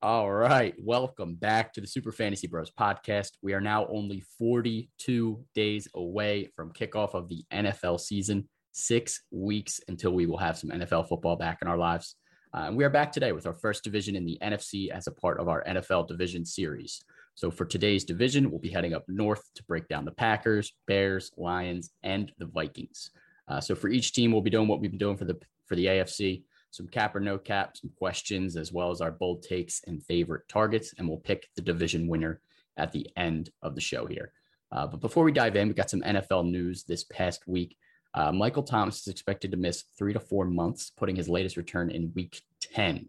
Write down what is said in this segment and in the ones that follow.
All right. Welcome back to the Super Fantasy Bros podcast. We are now only 42 days away from kickoff of the NFL season, six weeks until we will have some NFL football back in our lives. Uh, and we are back today with our first division in the NFC as a part of our NFL division series. So for today's division, we'll be heading up north to break down the Packers, Bears, Lions, and the Vikings. Uh, so for each team, we'll be doing what we've been doing for the for the AFC some cap or no cap, some questions, as well as our bold takes and favorite targets. And we'll pick the division winner at the end of the show here. Uh, but before we dive in, we got some NFL news this past week. Uh, Michael Thomas is expected to miss three to four months, putting his latest return in week 10.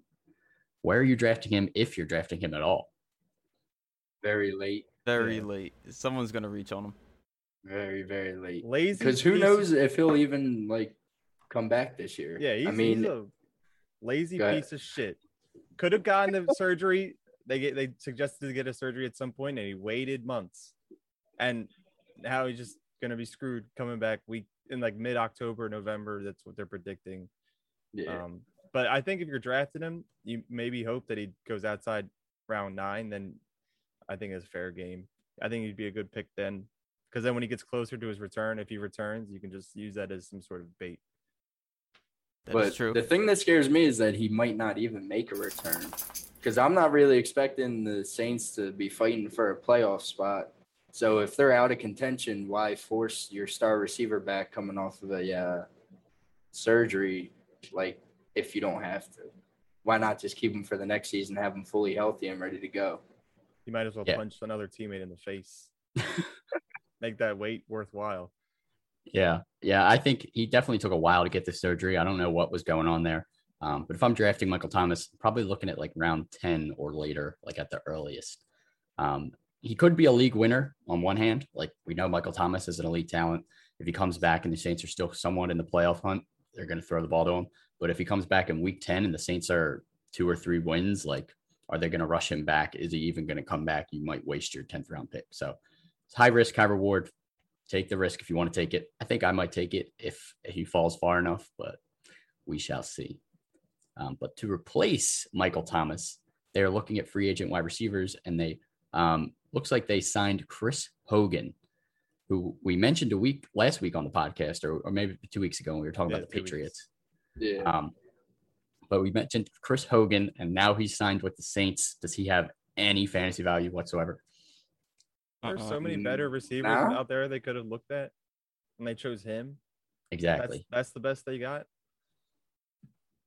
Where are you drafting him if you're drafting him at all? Very late. Very Yeah. late. Someone's gonna reach on him. Very, very late. Lazy. Because who knows if he'll even like come back this year? Yeah, he's, I mean, he's a lazy Go ahead. piece of shit. Could have gotten the surgery. They get they suggested to get a surgery at some point, and he waited months. And now he's just gonna be screwed coming back week in like mid October, November. That's what they're predicting. yeah. Um, but I think if you're drafting him, you maybe hope that he goes outside round nine. Then I think it's a fair game. I think he'd be a good pick then, because then when he gets closer to his return, if he returns, you can just use that as some sort of bait. That is but true. the thing that scares me is that he might not even make a return. Because I'm not really expecting the Saints to be fighting for a playoff spot. So if they're out of contention, why force your star receiver back coming off of a uh, surgery? Like if you don't have to, why not just keep him for the next season, have him fully healthy and ready to go? You might as well Yeah. punch another teammate in the face. Make that wait worthwhile. Yeah, yeah, I think he definitely took a while to get the surgery. I don't know what was going on there. Um, but if I'm drafting Michael Thomas, probably looking at like round 10 or later, like at the earliest. Um, he could be a league winner on one hand. Like we know Michael Thomas is an elite talent. If he comes back and the Saints are still somewhat in the playoff hunt, they're going to throw the ball to him. But if he comes back in week 10 and the Saints are two or three wins, like are they going to rush him back? Is he even going to come back? You might waste your 10th round pick. So it's high risk, high reward. Take the risk if you want to take it. I think I might take it if he falls far enough, but we shall see. Um, but to replace Michael Thomas, they're looking at free agent wide receivers, and they um, looks like they signed Chris Hogan, who we mentioned a week last week on the podcast, or, or maybe two weeks ago when we were talking Yeah, about the two weeks. Patriots. Yeah. Um, but we mentioned Chris Hogan, and now he's signed with the Saints. Does he have any fantasy value whatsoever? There's Uh-uh. so many better receivers nah. out there they could have looked at, and they chose him. Exactly. That's that's the best they got.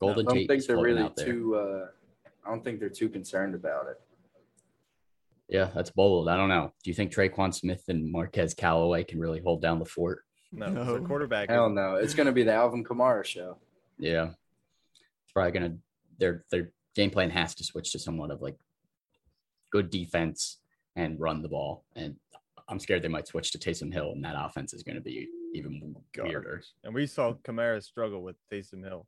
Golden I don't think they're really out there. too. Uh, I don't think they're too concerned about it. Yeah, that's bold. I don't know. Do you think Tre'Quan Smith and Marquez Callaway can really hold down the fort? No, 'cause No. the quarterback. Hell no, it's gonna be the Alvin Kamara show. Yeah, it's probably gonna. Their their game plan has to switch to somewhat of like good defense and run the ball. And I'm scared they might switch to Taysom Hill, and that offense is going to be even weirder. Garbage. And we saw Kamara struggle with Taysom Hill.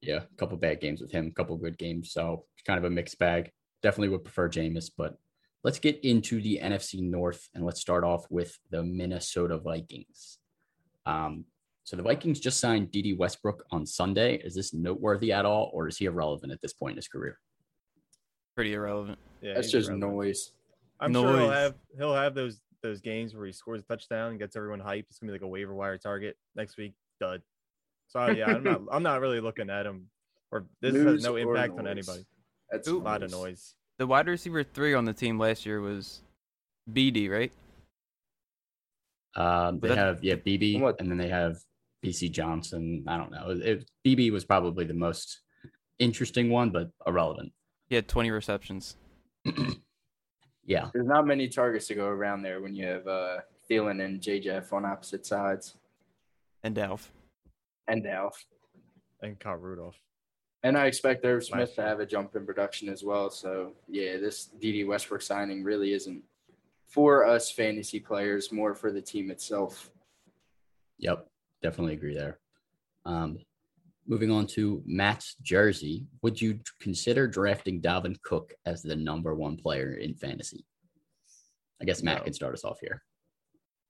Yeah, a couple bad games with him, a couple good games. So it's kind of a mixed bag. Definitely would prefer Jameis, but let's get into the NFC North and let's start off with the Minnesota Vikings. Um, so the Vikings just signed Dede Westbrook on Sunday. Is this noteworthy at all, or is he irrelevant at this point in his career? Pretty irrelevant. Yeah, That's just irrelevant. noise. I'm sure he'll have he'll have those those games where he scores a touchdown and gets everyone hyped. It's gonna be like a waiver wire target next week. Dud. So yeah, I'm not I'm not really looking at him. Or this has no or impact on anybody. That's A lot of noise. The wide receiver three on the team last year was BD, right? Um, they that- have yeah BB, What- and then they have Bisi Johnson. I don't know. It, BB was probably the most interesting one, but irrelevant. He had 20 receptions. yeah, There's not many targets to go around there when you have uh, Thielen and JJF on opposite sides, And Dalf. and Alf. And Kyle Rudolph. And I expect Irv Smith to have a jump in production as well. So yeah, this Dede Westbrook signing really isn't for us fantasy players, more for the team itself. Yep, definitely agree there. Um, moving on to Matt's jersey, would you consider drafting Dalvin Cook as the number one player in fantasy? I guess Matt No. can start us off here.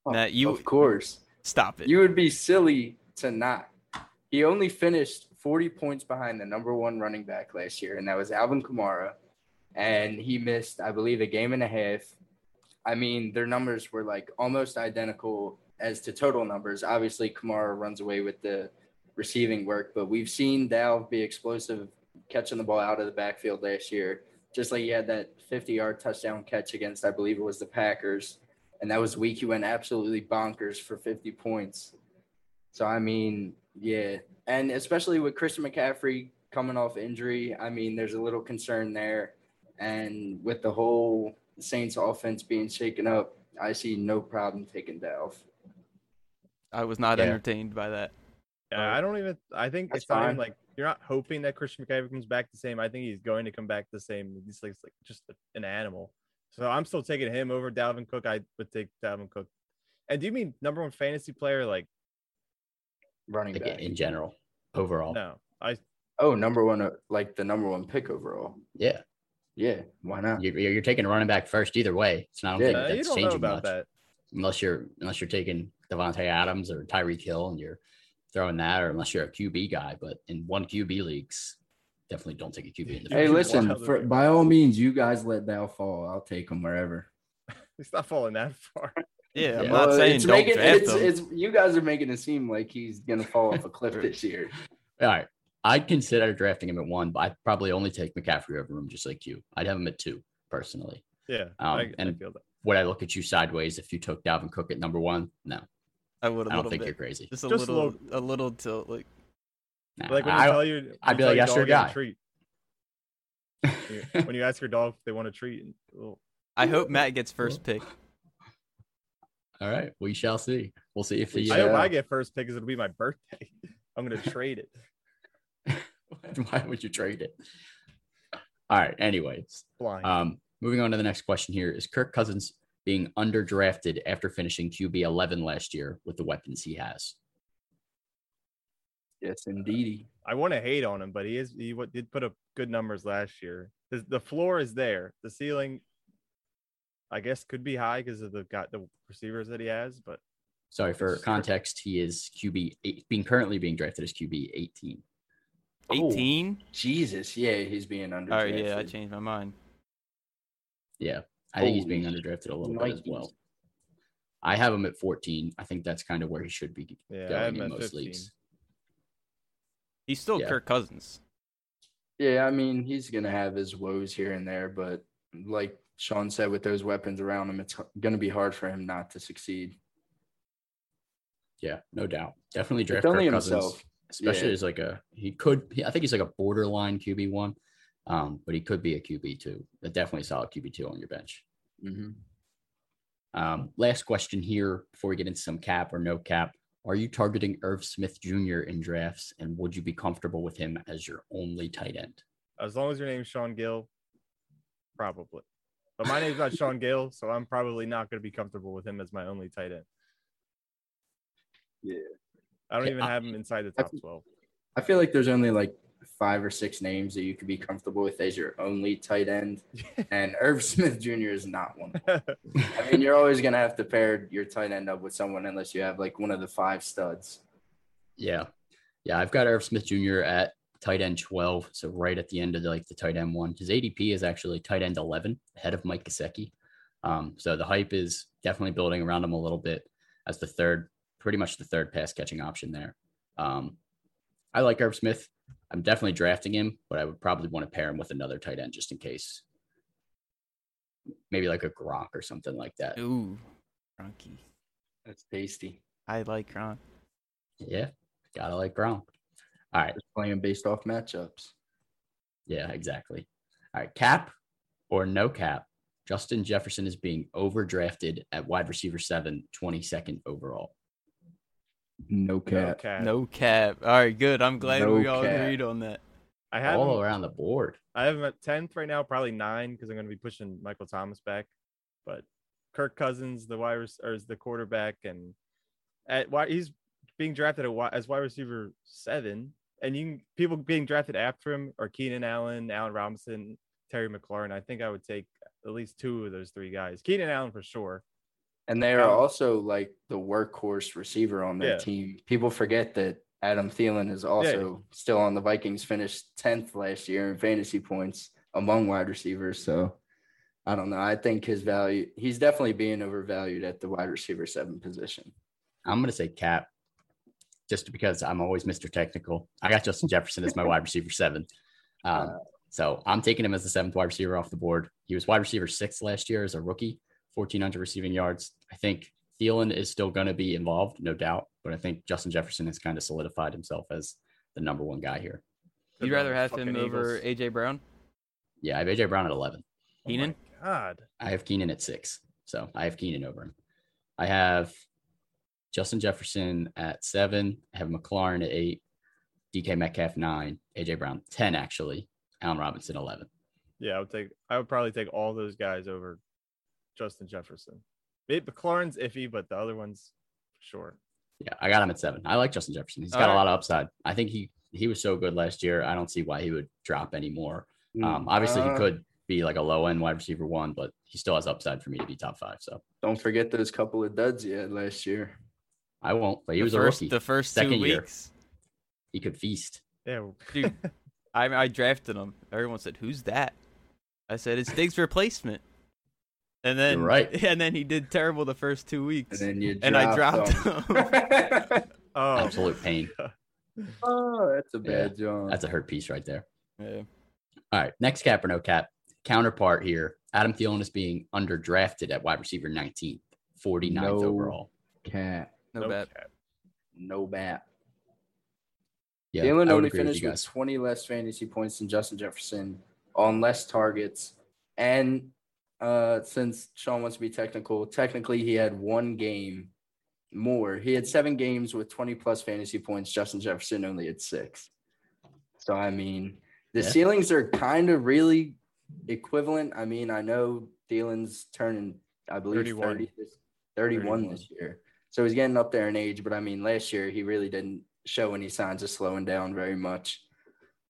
Matt, you- of course, Stop it. you would be silly to not. He only finished 40 points behind the number one running back last year, and that was Alvin Kamara. and he missed, I believe, a game and a half. I mean, their numbers were like almost identical as to total numbers. Obviously, Kamara runs away with the receiving work, but we've seen Dalv be explosive catching the ball out of the backfield last year. Just like he had that 50 yard touchdown catch against, I believe it was the Packers. And that was week he went absolutely bonkers for 50 points. So, I mean, yeah. And especially with Christian McCaffrey coming off injury, I mean, there's a little concern there. And with the whole Saints offense being shaken up, I see no problem taking Dalv. I was not Yeah. entertained by that. Yeah, I don't even. I think That's it's not even fine. like you're not hoping that Christian McCaffrey comes back the same. I think he's going to come back the same. He's like, like just an animal. So I'm still taking him over Dalvin Cook. I would take Dalvin Cook. And do you mean number one fantasy player? Like Running Like, back. in general, overall. no, I Oh, number one, uh, like the number one pick overall. Yeah, Yeah, why not? you're, you're taking a running back first either way. So I don't Yeah. think uh, you that's don't know changing about much. that. Unless you're unless you're taking Davante Adams or Tyreek Hill and you're throwing that, or unless you're a QB guy. But in one QB leagues, definitely don't take a QB in the Hey, listen, for, by all means, you guys let Dal fall. I'll take him wherever. He's not falling that far. Yeah, I'm Yeah. not Well, saying it's don't making, draft it's, him. it's you guys are making it seem like he's gonna fall off a cliff this year. All right. I'd consider drafting him at one, but I'd probably only take McCaffrey over him, just like you. I'd have him at two, personally. Yeah, Um, I, I and- feel that. Would I look at you sideways if you took Dalvin Cook at number one? No, I would a I don't little think bit. you're crazy. Just a Just a little, a little tilt. Like Nah, Like when you I- tell your, when I'd be like, your "That's your dog you guy." a treat. When you ask your dog if they want a treat, and, I hope Matt gets first pick. All right, we shall see. We'll see if he. We I hope Yeah. I get first pick because it'll be my birthday. I'm gonna trade it. Why would you trade it? All right. Anyways, Blind. um, moving on to the next question here is Kirk Cousins being underdrafted after finishing QB 11 last year with the weapons he has. Yes, uh, indeed. I want to hate on him, but he is he did put up good numbers last year. The, the floor is there. The ceiling, I guess, could be high because of the got the receivers that he has. But Sorry for context. He is QB eight, being currently being drafted as QB 18. Oh. 18. Jesus, yeah, he's being under. All right, yeah, I changed my mind. Yeah, I think he's being Holy underdrafted a little bit as well. I have him at 14. I think that's kind of where he should be yeah, I going have him in at most 15. leagues. He's still Yeah. Kirk Cousins. Yeah, I mean, he's gonna have his woes here and there, but like Sean said, with those weapons around him, it's gonna be hard for him not to succeed. Yeah, no doubt. Definitely draft It's Kirk Cousins, himself. especially Yeah. as like a he could. I think he's like a borderline QB one, um, but he could be a QB two. But definitely a solid QB two on your bench. Hmm Um, last question here before we get into some cap or no cap. Are you targeting Irv Smith Jr. in drafts, and would you be comfortable with him as your only tight end? As long as your name's Sean Gill, probably. But my name's not Sean Gill, so I'm probably not going to be comfortable with him as my only tight end. Yeah. I don't Yeah, even I- have him inside the I top 12. I feel like there's only like five or six names that you could be comfortable with as your only tight end, and Irv Smith Jr. is not one. I mean, you're always gonna have to pair your tight end up with someone unless you have like one of the five studs. Yeah, yeah. I've got Irv Smith Jr. at tight end 12, so right at the end of the, like the tight end one. His ADP is actually tight end 11, ahead of Mike Gesicki. Um, so the hype is definitely building around him a little bit as the third, pretty much the third pass catching option there. Um, I like Irv Smith. I'm definitely drafting him, but I would probably want to pair him with another tight end just in case. Maybe like a Gronk or something like that. Ooh, Gronky. That's tasty. I like Gronk. Yeah, gotta like Gronk. All right. Just playing based off matchups. Yeah, exactly. All right, cap or no cap. Justin Jefferson is being overdrafted at wide receiver seven, 22nd overall. No No cap. cap. No cap. All right, good. I'm glad No we all cap. agreed on that. I have All around the board. I have him at 10th right now, probably nine because I'm going to be pushing Michael Thomas back. But Kirk Cousins, the wide rec- or is the quarterback, and at why he's being drafted as wide receiver seven, and you can, people being drafted after him are Keenan Allen, Allen Robinson, Terry McLaurin. I think I would take at least two of those three guys. Keenan Allen for sure. And they are also like the workhorse receiver on their Yeah. team. People forget that Adam Thielen is also still on the Vikings, finished 10th last year in fantasy points, among wide receivers. So I don't know. I think his value, he's definitely being overvalued at the wide receiver seven position. I'm gonna say Cap, just because I'm always Mr. Technical. I got Justin Jefferson as my wide receiver seven. Um, so I'm taking him as the seventh wide receiver off the board. He was wide receiver six last year as a rookie, 1,400 receiving yards. I think Thielen is still going to be involved, no doubt, but I think Justin Jefferson has kind of solidified himself as the number one guy here. You'd rather have him Fucking over Eagles. AJ Brown? Yeah, I have AJ Brown at 11. Oh Keenan? God. I have Keenan at six. So I have Keenan over him. I have Justin Jefferson at seven. I have McLaurin at eight. DK Metcalf nine. AJ Brown 10, actually. Allen Robinson 11. Yeah, I would take. I would probably take all those guys over Justin Jefferson. It, McLaurin's iffy, but the other ones, sure. Yeah, I got him at seven. I like Justin Jefferson. He's got a All right. lot of upside. I think he he was so good last year. I don't see why he would drop anymore. Um, obviously, he Uh, could be like a low end wide receiver one, but he still has upside for me to be top five. So Don't forget those couple of duds he had last year. I won't. But he the was first, a rookie. The first Second two year. he could feast. Yeah, Dude, I, I drafted him. Everyone said, "Who's that?" I said, "It's Diggs' replacement." And then, right. And then he did terrible the first two And weeks, then you and I dropped dropped him. him. oh, Absolute pain. oh, that's a Yeah, bad job. That's a hurt piece right there. Yeah. All right, next cap or no cap counterpart here. Adam Thielen is being underdrafted at wide receiver 19th, 49th No. overall. Cap. No, no bet. cap. No bat. Yeah, Thielen only agree with finished with 20 less fantasy points than Justin Jefferson on less targets. And uh, since Sean wants to be technical, technically he had one game more. He had seven games with 20 plus fantasy points. Justin Jefferson only had six. So, I mean, the Yeah. ceilings are kind of really equivalent. I mean, I know Thielen's turning, I believe, 31. 30 this, 31, 31. this year. So he's getting up there in age, but I mean, last year he really didn't show any signs of slowing down very much.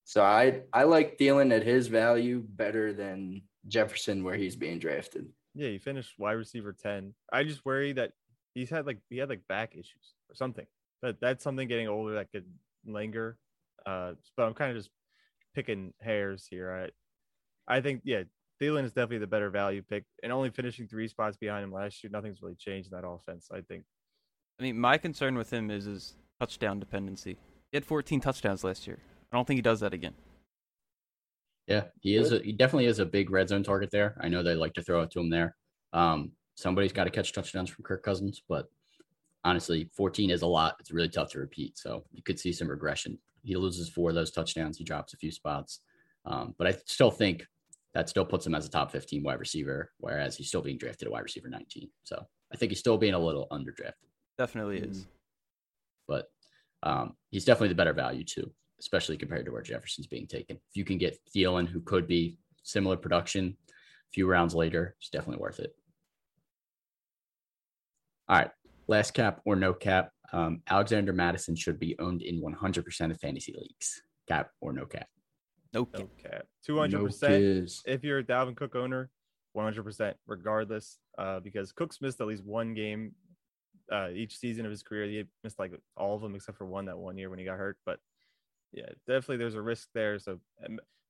So I I like Thielen at his value better than Jefferson where he's being drafted. Yeah, he finished wide receiver ten. I just worry that he's had like he had like back issues or something. But that's something getting older that could linger. Uh, but I'm kind of just picking hairs here. I I think yeah, Thielen is definitely the better value pick, and only finishing three spots behind him last year, nothing's really changed in that offense. I think. I mean, my concern with him is his touchdown dependency. He had 14 touchdowns last year. I don't think he does that again. Yeah, he is. A, he definitely is a big red zone target there. I know they like to throw it to him there. Um, somebody's got to catch touchdowns from Kirk Cousins, but honestly, 14 is a lot. It's really tough to repeat. So you could see some regression. He loses four of those touchdowns. He drops a few spots. Um, but I still think that still puts him as a top 15 wide receiver, whereas he's still being drafted a wide receiver 19. So I think he's still being a little underdrafted, Definitely is. but um, he's definitely the better value too, especially compared to where Jefferson's being taken. If you can get Thielen, who could be similar production a few rounds later, it's definitely worth it. All right, last cap or no cap. Um, Alexander Mattison should be owned in 100% of fantasy leagues. Cap or no cap. Nope. No cap. Two hundred No percent. kids. If you're a Dalvin Cook owner, one hundred percent, regardless. Uh, because Cook's missed at least one game uh, each season of his career. He missed like all of them except for one that one year when he got hurt. But yeah, definitely there's a risk there. So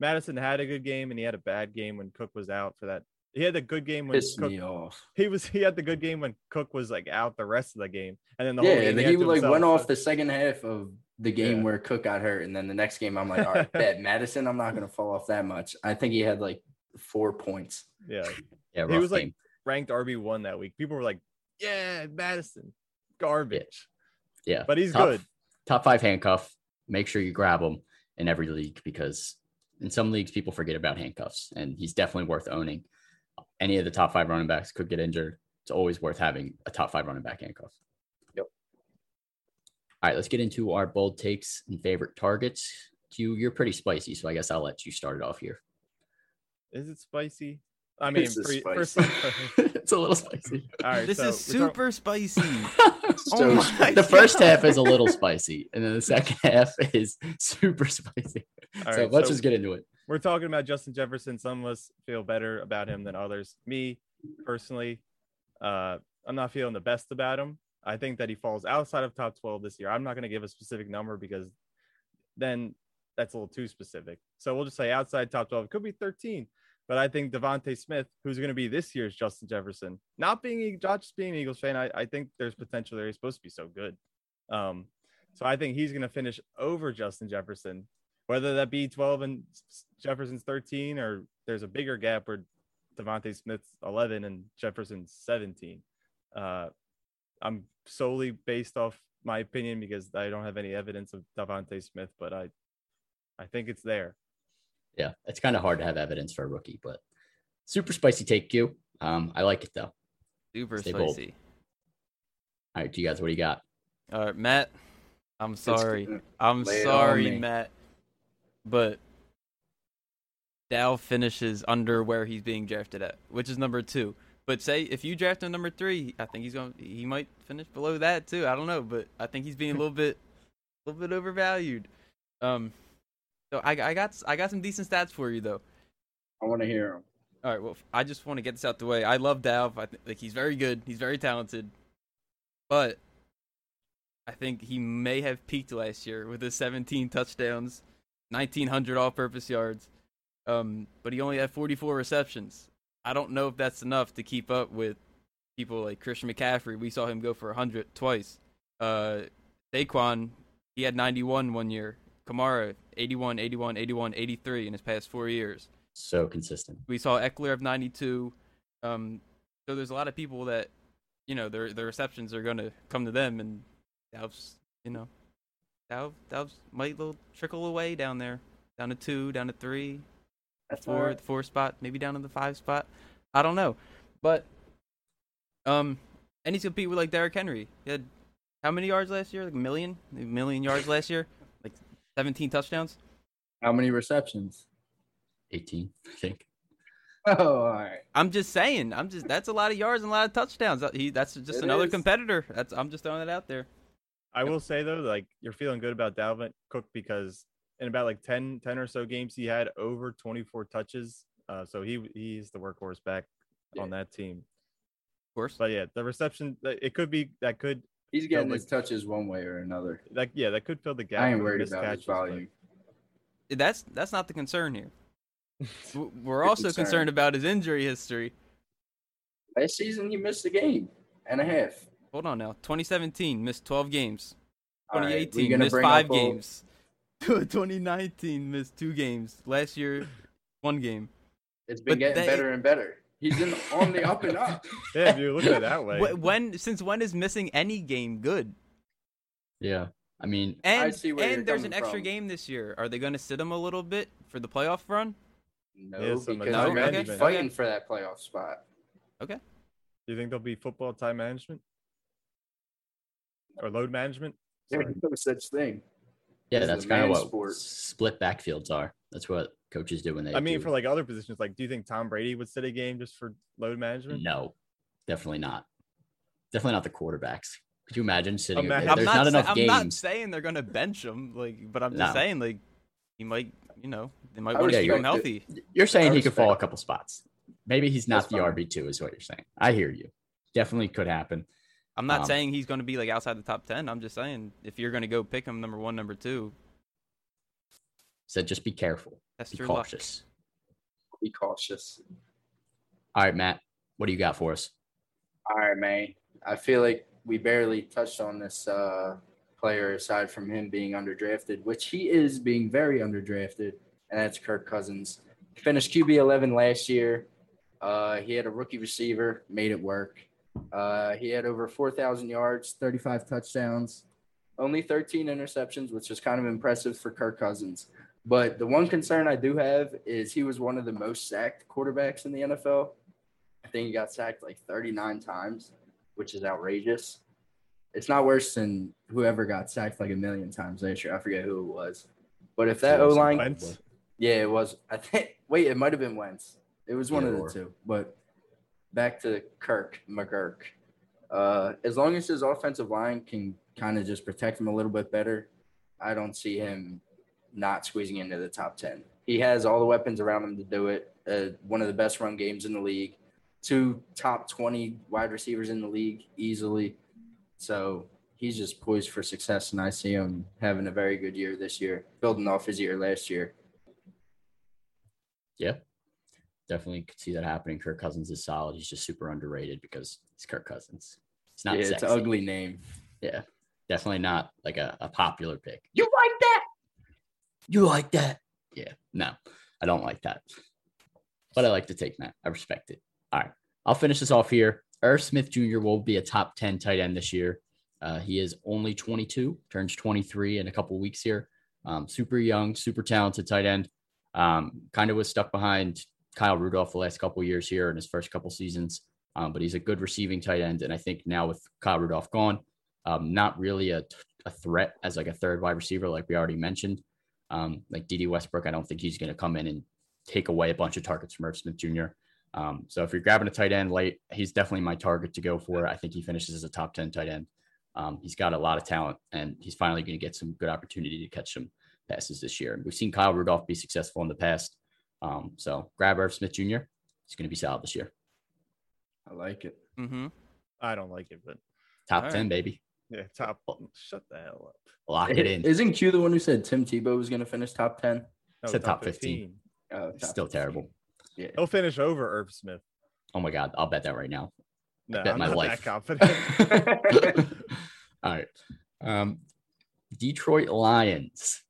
Mattison had a good game and he had a bad game when Cook was out for that. He had a good game when Pissed Cook, me off. he was he had the good game when Cook was like out the rest of the game, and then the whole Yeah, game but he like himself, went off the second half of the game Yeah. where Cook got hurt, and then the next game I'm like, all right, bet Mattison, I'm not gonna fall off that much. I think he had like four points. Yeah, Yeah, He was, like, ranked RB one that week. People were like, "Yeah, Mattison, garbage," yeah, but he's top, good. Top five handcuff. Make sure you grab him in every league because in some leagues people forget about handcuffs, and he's definitely worth owning. Any of the top five running backs could get injured. It's always worth having a top five running back handcuff. Yep. All right, let's get into our bold takes and favorite targets. Q, you're pretty spicy, so I guess I'll let you start it off here. Is it spicy? I mean, This is pre- first it's a little spicy. all right. This so is we're super spicy. So my the first half is a little spicy, and then the second half is super spicy. All so right, let's so- just get into it. we're talking about Justin Jefferson. Some of us feel better about him than others. Me personally, uh, I'm not feeling the best about him. I think that he falls outside of top 12 this year. I'm not going to give a specific number because then that's a little too specific. So we'll just say outside top 12. It could be 13. But I think DeVonta Smith, who's going to be this year's Justin Jefferson, not being not just being an Eagles fan, I, I think there's potential there. He's supposed to be so good. Um, so I think he's going to finish over Justin Jefferson, whether that be 12 and Jefferson's 13 or there's a bigger gap where DeVonta Smith's 11 and Jefferson's 17. Uh, I'm solely based off my opinion because I don't have any evidence of DeVonta Smith, but I, I think it's there. Yeah, it's kind of hard to have evidence for a rookie, but super spicy take Q. Um, I like it though. Super Stay bold. spicy. All right, you guys, what do you got? All right, Matt. I'm sorry. I'm Lay it on sorry. Matt. But Dow finishes under where he's being drafted at, which is number two. But say if you draft him number three, I think he's going. to He might finish below that too. I don't know, but I think he's being a little bit, a little bit overvalued. Um, so I, I got I got some decent stats for you though. I want to hear him. All right. Well, I just want to get this out the way. I love Dalv. I think like he's very good. He's very talented, but I think he may have peaked last year with his 17 touchdowns, 1900 all-purpose yards. Um, but he only had 44 receptions. I don't know if that's enough to keep up with people like Christian McCaffrey. We saw him go for 100 twice. Uh, Saquon, he had 91 one year. Kamara, 81, 81, 81, 83 in his past four years So consistent. we saw Ekeler of 92. Um, so there's a lot of people that, you know, their their receptions are going to come to them, and Dalv's, you know, Dalv Dalv's might little trickle away down there, down to two, down to three, That's four, right. the four spot, maybe down to the five spot. I don't know, but um, and he's compete with like Derrick Henry. He had how many yards last year? Like a million, a million yards last year, 17 touchdowns. How many receptions? 18, I think. Oh, all right. I'm just saying. I'm just that's a lot of yards and a lot of touchdowns. Uh, He that's just It another is. competitor. That's I'm just throwing it out there. I will say though, like you're feeling good about Dalvin Cook because in about like 10, 10 or so games, he had over 24 touches. Uh, so he he's the workhorse back on that team. Of course. But yeah, the reception it could be that could He's getting like- his touches one way or another. like yeah that could fill the gap. I for ain't worried about his catches, but- volume. That's that's not the concern here. We're also concern. concerned about his injury history. Last season, he missed a game and a half. Hold on now. 2017 missed 12 games. All right, we 2018 gonna missed five up all- games. 2019 missed two games. Last year, one game. It's been But getting they- better and better. He's in on the up and up. Yeah, if you look at it that way. When since when is missing any game good? Yeah. I mean, And see where and there's an extra from. game this year. Are they going to sit him a little bit for the playoff run? No, Yeah, some because time they're gonna be fighting for that playoff spot. Okay. Do you think there'll be football time management or load management? Sorry. There's no such thing. yeah, that's kind of what sport. split backfields are. That's what coaches do when they. I mean, do- for like other positions, like do you think Tom Brady would sit a game just for load management? no, definitely not. Definitely not the quarterbacks. Could you imagine sitting? Ima- there- I'm There's not, not, sa- enough I'm not saying they're going to bench him, like, but I'm just No. saying like he might, you know, they might want to keep him healthy. You're saying he could fall a couple spots. Maybe he's not That's the. RB two, is what you're saying. I hear you. Definitely could happen. I'm not Um, saying he's going to be like outside the top ten. I'm just saying if you're going to go pick him number one, number two, So just be careful. That's Be your luck. cautious. Be cautious. All right, Matt. What do you got for us? All right, man. I feel like we barely touched on this uh, player aside from him being underdrafted, which he is being very underdrafted, and that's Kirk Cousins. Finished QB 11 last year. Uh, he had a rookie receiver, made it work. Uh, he had over 4,000 yards, 35 touchdowns, only 13 interceptions, which is kind of impressive for Kirk Cousins. But the one concern I do have is he was one of the most sacked quarterbacks in the NFL. I think he got sacked like 39 times, which is outrageous. It's not worse than whoever got sacked like a million times last year. I forget who it was. But if that O line, yeah, it was. I think. Wait, it might have been Wentz. It was one Either of the or. two. But back to Kirk McGurk. Uh, as long as his offensive line can kind of just protect him a little bit better, I don't see him not squeezing into the top ten. He has all the weapons around him to do it. Uh, one of the best run games in the league. Two top twenty wide receivers in the league easily. So he's just poised for success, and I see him having a very good year this year, building off his year last year. Yeah, definitely could see that happening. Kirk Cousins is solid. He's just super underrated because he's Kirk Cousins. It's not yeah, sexy. it's an ugly name. Yeah, definitely not like a, a popular pick. You like? You like that? Yeah, no, I don't like that. But I like to take that. I respect it. All right, I'll finish this off here. Irv Smith Jr. will be a top 10 tight end this year. Uh, he is only 22, turns 23 in a couple weeks here. Um, super young, super talented tight end. Um, kind of was stuck behind Kyle Rudolph the last couple years here in his first couple seasons. Um, but he's a good receiving tight end. And I think now with Kyle Rudolph gone, um, not really a, a threat as like a third wide receiver, like we already mentioned. Um, like Dede Westbrook, I don't think he's going to come in and take away a bunch of targets from Irv Smith Jr. Um, so if you're grabbing a tight end late, he's definitely my target to go for. I think he finishes as a top 10 tight end. Um, he's got a lot of talent and he's finally going to get some good opportunity to catch some passes this year. We've seen Kyle Rudolph be successful in the past. Um, so grab Irv Smith Jr. He's going to be solid this year. I like it. Mm-hmm. I don't like it, but Top All 10, right. baby. Yeah, top. Shut the hell up. Lock it in. Isn't Q the one who said Tim Tebow was going to finish top 10? No, Said top 15. Oh, top still 15. terrible. Yeah. He'll finish over Irv Smith. Oh my God. I'll bet that right now. No, bet I'm my not life. that confident. All right. Um, Detroit Lions.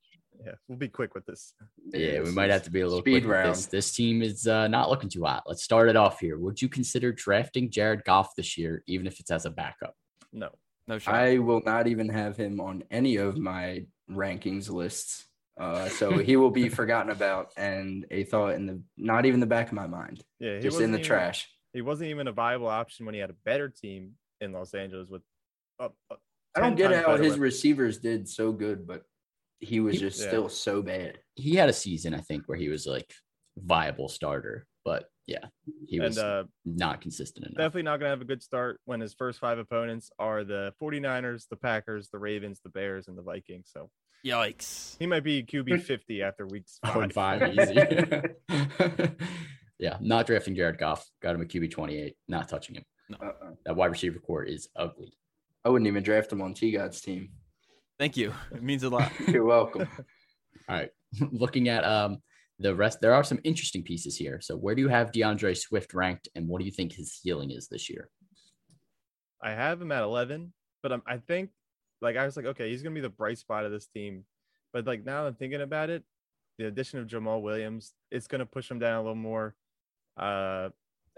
yeah, we'll be quick with this. Yeah, we might have to be a little speed quick with round. this. This team is uh, not looking too hot. Let's start it off here. Would you consider drafting Jared Goff this year, even if it's as a backup? No, No shot. I will not even have him on any of my rankings lists. Uh, so he will be forgotten about and a thought in the not even the back of my mind, yeah, he just in the even- trash. He wasn't even a viable option when he had a better team in Los Angeles with. Uh, uh, I don't get how his weapons. receivers did so good, but he was He- just Yeah. still so bad. He had a season, I think, where he was like viable starter, but yeah, he was and uh, not consistent enough. definitely not going to have a good start when his first five opponents are the 49ers, the Packers, the Ravens, the Bears, and the Vikings. So Yikes. he might be QB 50 after weeks Oh, and five. five, easy. yeah, not drafting Jared Goff. Got him a QB 28. Not touching him. Uh-uh. That wide receiver core is ugly. I wouldn't even draft him on T God's team. Thank you. It means a lot. You're welcome. All right. Looking at um the rest, there are some interesting pieces here. So where do you have DeAndre Swift ranked, and what do you think his ceiling is this year? I have him at 11, but I'm, I think, like, I was like, okay, he's going to be the bright spot of this team. But, like, now that I'm thinking about it, the addition of Jamaal Williams, it's going to push him down a little more. Uh,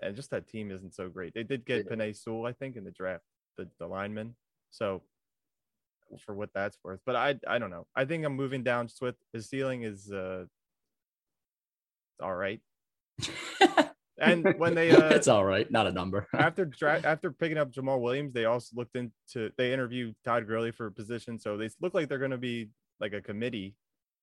and just that team isn't so great. They did get Yeah. Penei Sewell, I think, in the draft, the, the lineman. So, for what that's worth. But I, I don't know. I think I'm moving down Swift. His ceiling is uh, all right. And when they, uh, it's all right, not a number. after dra- after picking up Jamaal Williams, they also looked into they interviewed Todd Gurley for a position, so they look like they're going to be like a committee.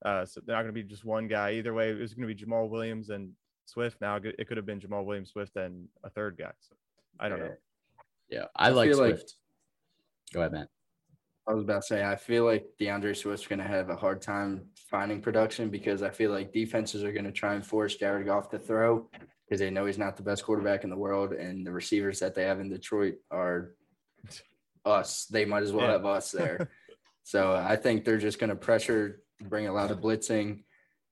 Uh, so they're not going to be just one guy. Either way, it was going to be Jamaal Williams and Swift. Now it could have been Jamaal Williams, Swift, and a third guy. So I don't know. yeah, I, I like feel like- Swift. Go ahead, Matt. I was about to say, I feel like DeAndre Swift's going to have a hard time finding production because I feel like defenses are going to try and force Jared Goff to throw because they know he's not the best quarterback in the world. And the receivers that they have in Detroit are us. They might as well Yeah. have us there. so I think they're just going to pressure, bring a lot of blitzing.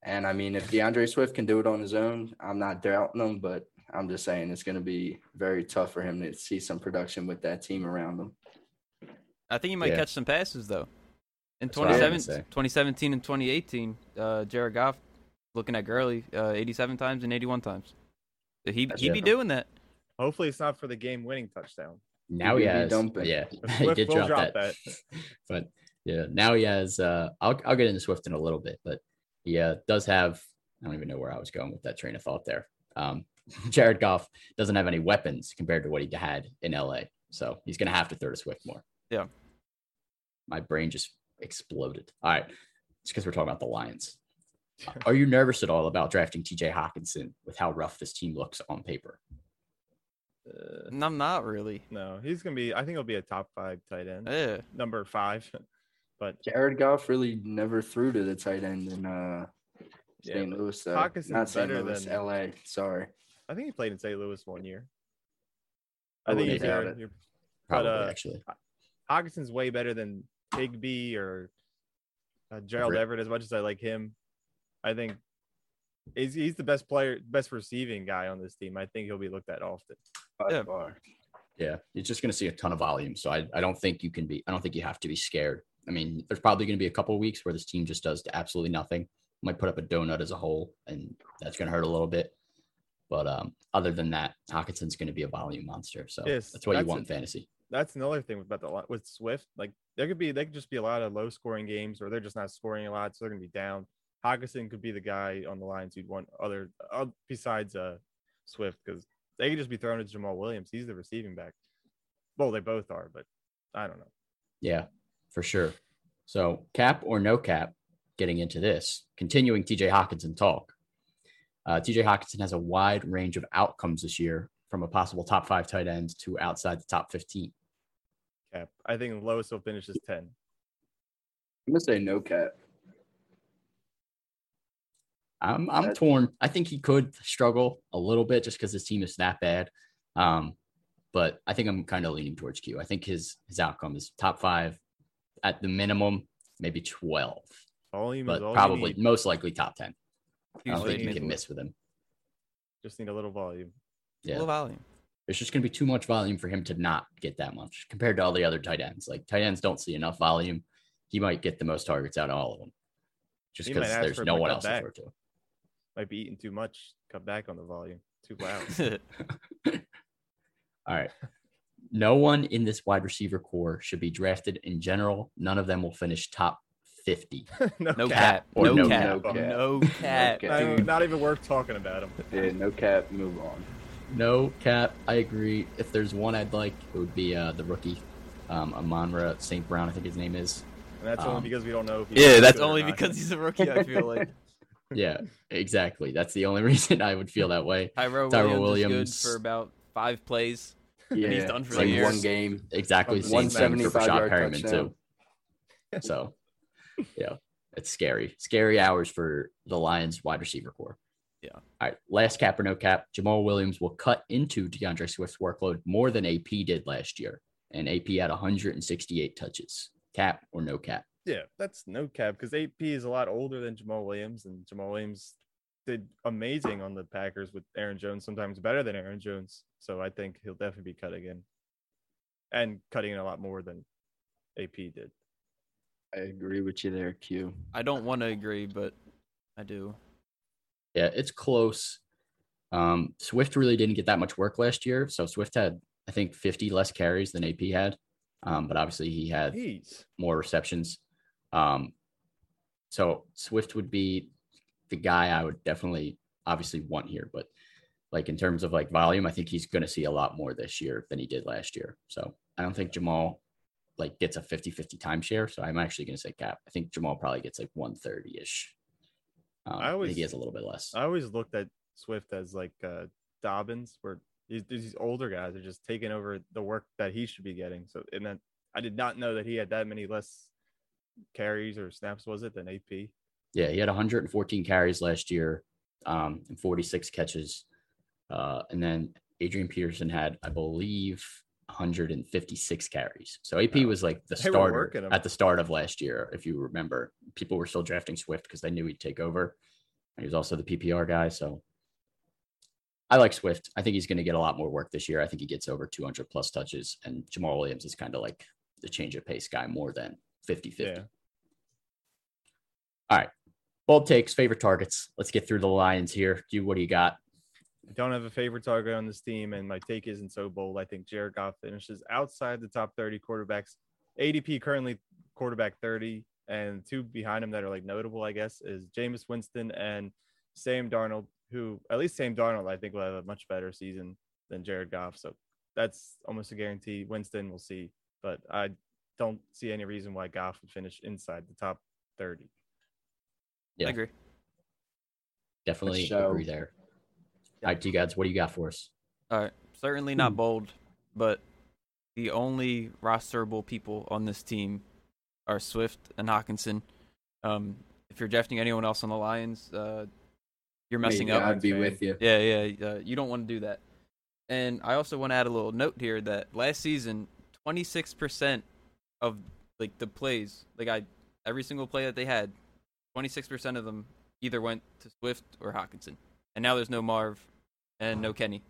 And I mean, if DeAndre Swift can do it on his own, I'm not doubting him, but I'm just saying it's going to be very tough for him to see some production with that team around him. I think he might Yeah. catch some passes though. In That's what I was gonna 27 say. 2017 and 2018, uh, Jared Goff, looking at Gurley, uh, 87 times and 81 times. He That's he'd be doing that. Hopefully, it's not for the game-winning touchdown. Now He he could be has, dumping. yeah, he Swift did will drop, drop that. but yeah, now he has. Uh, I'll I'll get into Swift in a little bit, but he uh, does have. I don't even know where I was going with that train of thought there. Um, Jared Goff doesn't have any weapons compared to what he had in LA, so he's gonna have to throw to Swift more. Yeah. my brain just exploded. All right, it's because we're talking about the Lions. Are you nervous at all about drafting TJ Hockenson with how rough this team looks on paper? Uh, And I'm not really. no, he's gonna be. I think he'll be a top five tight end, Yeah. number five. But Jared Goff really never threw to the tight end in uh, Yeah, St. but Louis. Though. Hockenson's Not St. Louis, than- LA. Sorry. I think he played in St. Louis one year. I I think wouldn't he's doubt there. it. You're- Probably uh, actually. Hockenson's way better than Higbee or uh, Gerald Everett. Everett. As much as I like him, I think he's, he's the best player, best receiving guy on this team. I think he'll be looked at often. Yeah. far. Yeah, you're just going to see a ton of volume. So I, I don't think you can be, I don't think you have to be scared. I mean, there's probably going to be a couple of weeks where this team just does absolutely nothing. Might put up a donut as a whole, and that's going to hurt a little bit. But um, other than that, Hockenson's going to be a volume monster. So Yes, that's what you want it. in fantasy. That's another thing about the with Swift. Like there could be, they could just be a lot of low scoring games, or they're just not scoring a lot, so they're gonna be down. Hockenson could be the guy on the Lions you'd want other uh, besides uh Swift because they could just be thrown to Jamaal Williams. He's the receiving back. Well, they both are, but I don't know. Yeah, for sure. So cap or no cap, getting into this, continuing TJ Hockenson talk. Uh, TJ Hockenson has a wide range of outcomes this year from a possible top five tight end to outside the top 15. Cap. I think the lowest will finish is ten. I'm gonna say no cap. I'm I'm That- torn. I think he could struggle a little bit just because his team is that bad. Um, but I think I'm kind of leaning towards Q. I think his his outcome is top five at the minimum, maybe 12, Volume but is probably you most likely top 10. I don't think you can miss with him. Just need a little volume. Yeah. Full volume. There's just going to be too much volume for him to not get that much compared to all the other tight ends. Like tight ends don't see enough volume. He might get the most targets out of all of them just might because there's no one else to back. to. Might be eating too much. Cut back on the volume. Too loud. All right. No one in this wide receiver core should be drafted in general. None of them will finish top 50. no, No cap. cap. or No no cap. cap. No cap. cap. Not, even- not even worth talking about him. Yeah, no cap. Move on. No cap. I agree. If there's one I'd like, it would be uh, the rookie, um, Amon-Ra St. Brown, I think his name is. And that's Um, only because we don't know if he's Yeah, that's only because he's a rookie. I feel like Yeah, exactly. That's the only reason I would feel that way. Tyro Tyro Williams, Williams. is good for about five plays. Yeah, he's done for it's the like year. one game. Exactly the same thing for 175 yard Perriman, touchdown. too. So, yeah, it's scary. Scary hours for the Lions wide receiver core. Yeah. All right. Last cap or no cap, Jamaal Williams will cut into DeAndre Swift's workload more than AP did last year. And AP had 168 touches. Cap or no cap? Yeah, that's no cap because AP is a lot older than Jamaal Williams, and Jamaal Williams did amazing on the Packers with Aaron Jones, sometimes better than Aaron Jones. So I think he'll definitely be cut again, and cutting in a lot more than AP did. I agree with you there, Q. I don't want to agree, but I do. Yeah, it's close. Um, Swift really didn't get that much work last year. So Swift had, I think, 50 less carries than AP had. Um, but obviously he had Jeez, more receptions. Um, so Swift would be the guy I would definitely obviously want here, but like in terms of like volume, I think he's going to see a lot more this year than he did last year. So I don't think Jamaal like gets a 50-50 timeshare. So I'm actually going to say cap. I think Jamaal probably gets like 130 ish. Um, I I, always- think he has a little bit less. I always looked at Swift as like uh, Dobbins, where these these older guys are just taking over the work that he should be getting. So, and then I did not know that he had that many less carries or snaps. Was it than AP? Yeah, he had 114 carries last year, um, and 46 catches. Uh, and then Adrian Peterson had, I believe, 156 carries. So AP Wow. Oh, was like the They starter at the start of last year. If you remember, people were still drafting Swift because they knew he'd take over. He was also the PPR guy. So I like Swift. I think he's going to get a lot more work this year. I think he gets over 200 plus touches. And Jamaal Williams is kind of like the change of pace guy more than 50 50. Yeah. Bold takes, favorite targets. Let's get through the Lions here. You, what do you got? I don't have a favorite target on this team, and my take isn't so bold. I think Jared Goff finishes outside the top 30 quarterbacks. ADP currently quarterback 30, and two behind him that are like notable, I guess, is Jameis Winston and Sam Darnold, who at least Sam Darnold, I think, will have a much better season than Jared Goff. So that's almost a guarantee. Winston, we'll see, but I don't see any reason why Goff would finish inside the top 30. Yeah. I agree. Definitely show. agree there. All right, you guys, what do you got for us? All right. Certainly Hmm. not bold, but the only rosterable people on this team are Swift and Hockenson. Um, if you're drafting anyone else on the Lions, uh, you're messing Maybe up. I'd be fan. with you. Yeah, yeah, uh, you don't want to do that. And I also want to add a little note here that last season, 26% of like the plays. Like I every single play that they had, 26% of them either went to Swift or Hockenson. And now there's no Marv and no Kenny.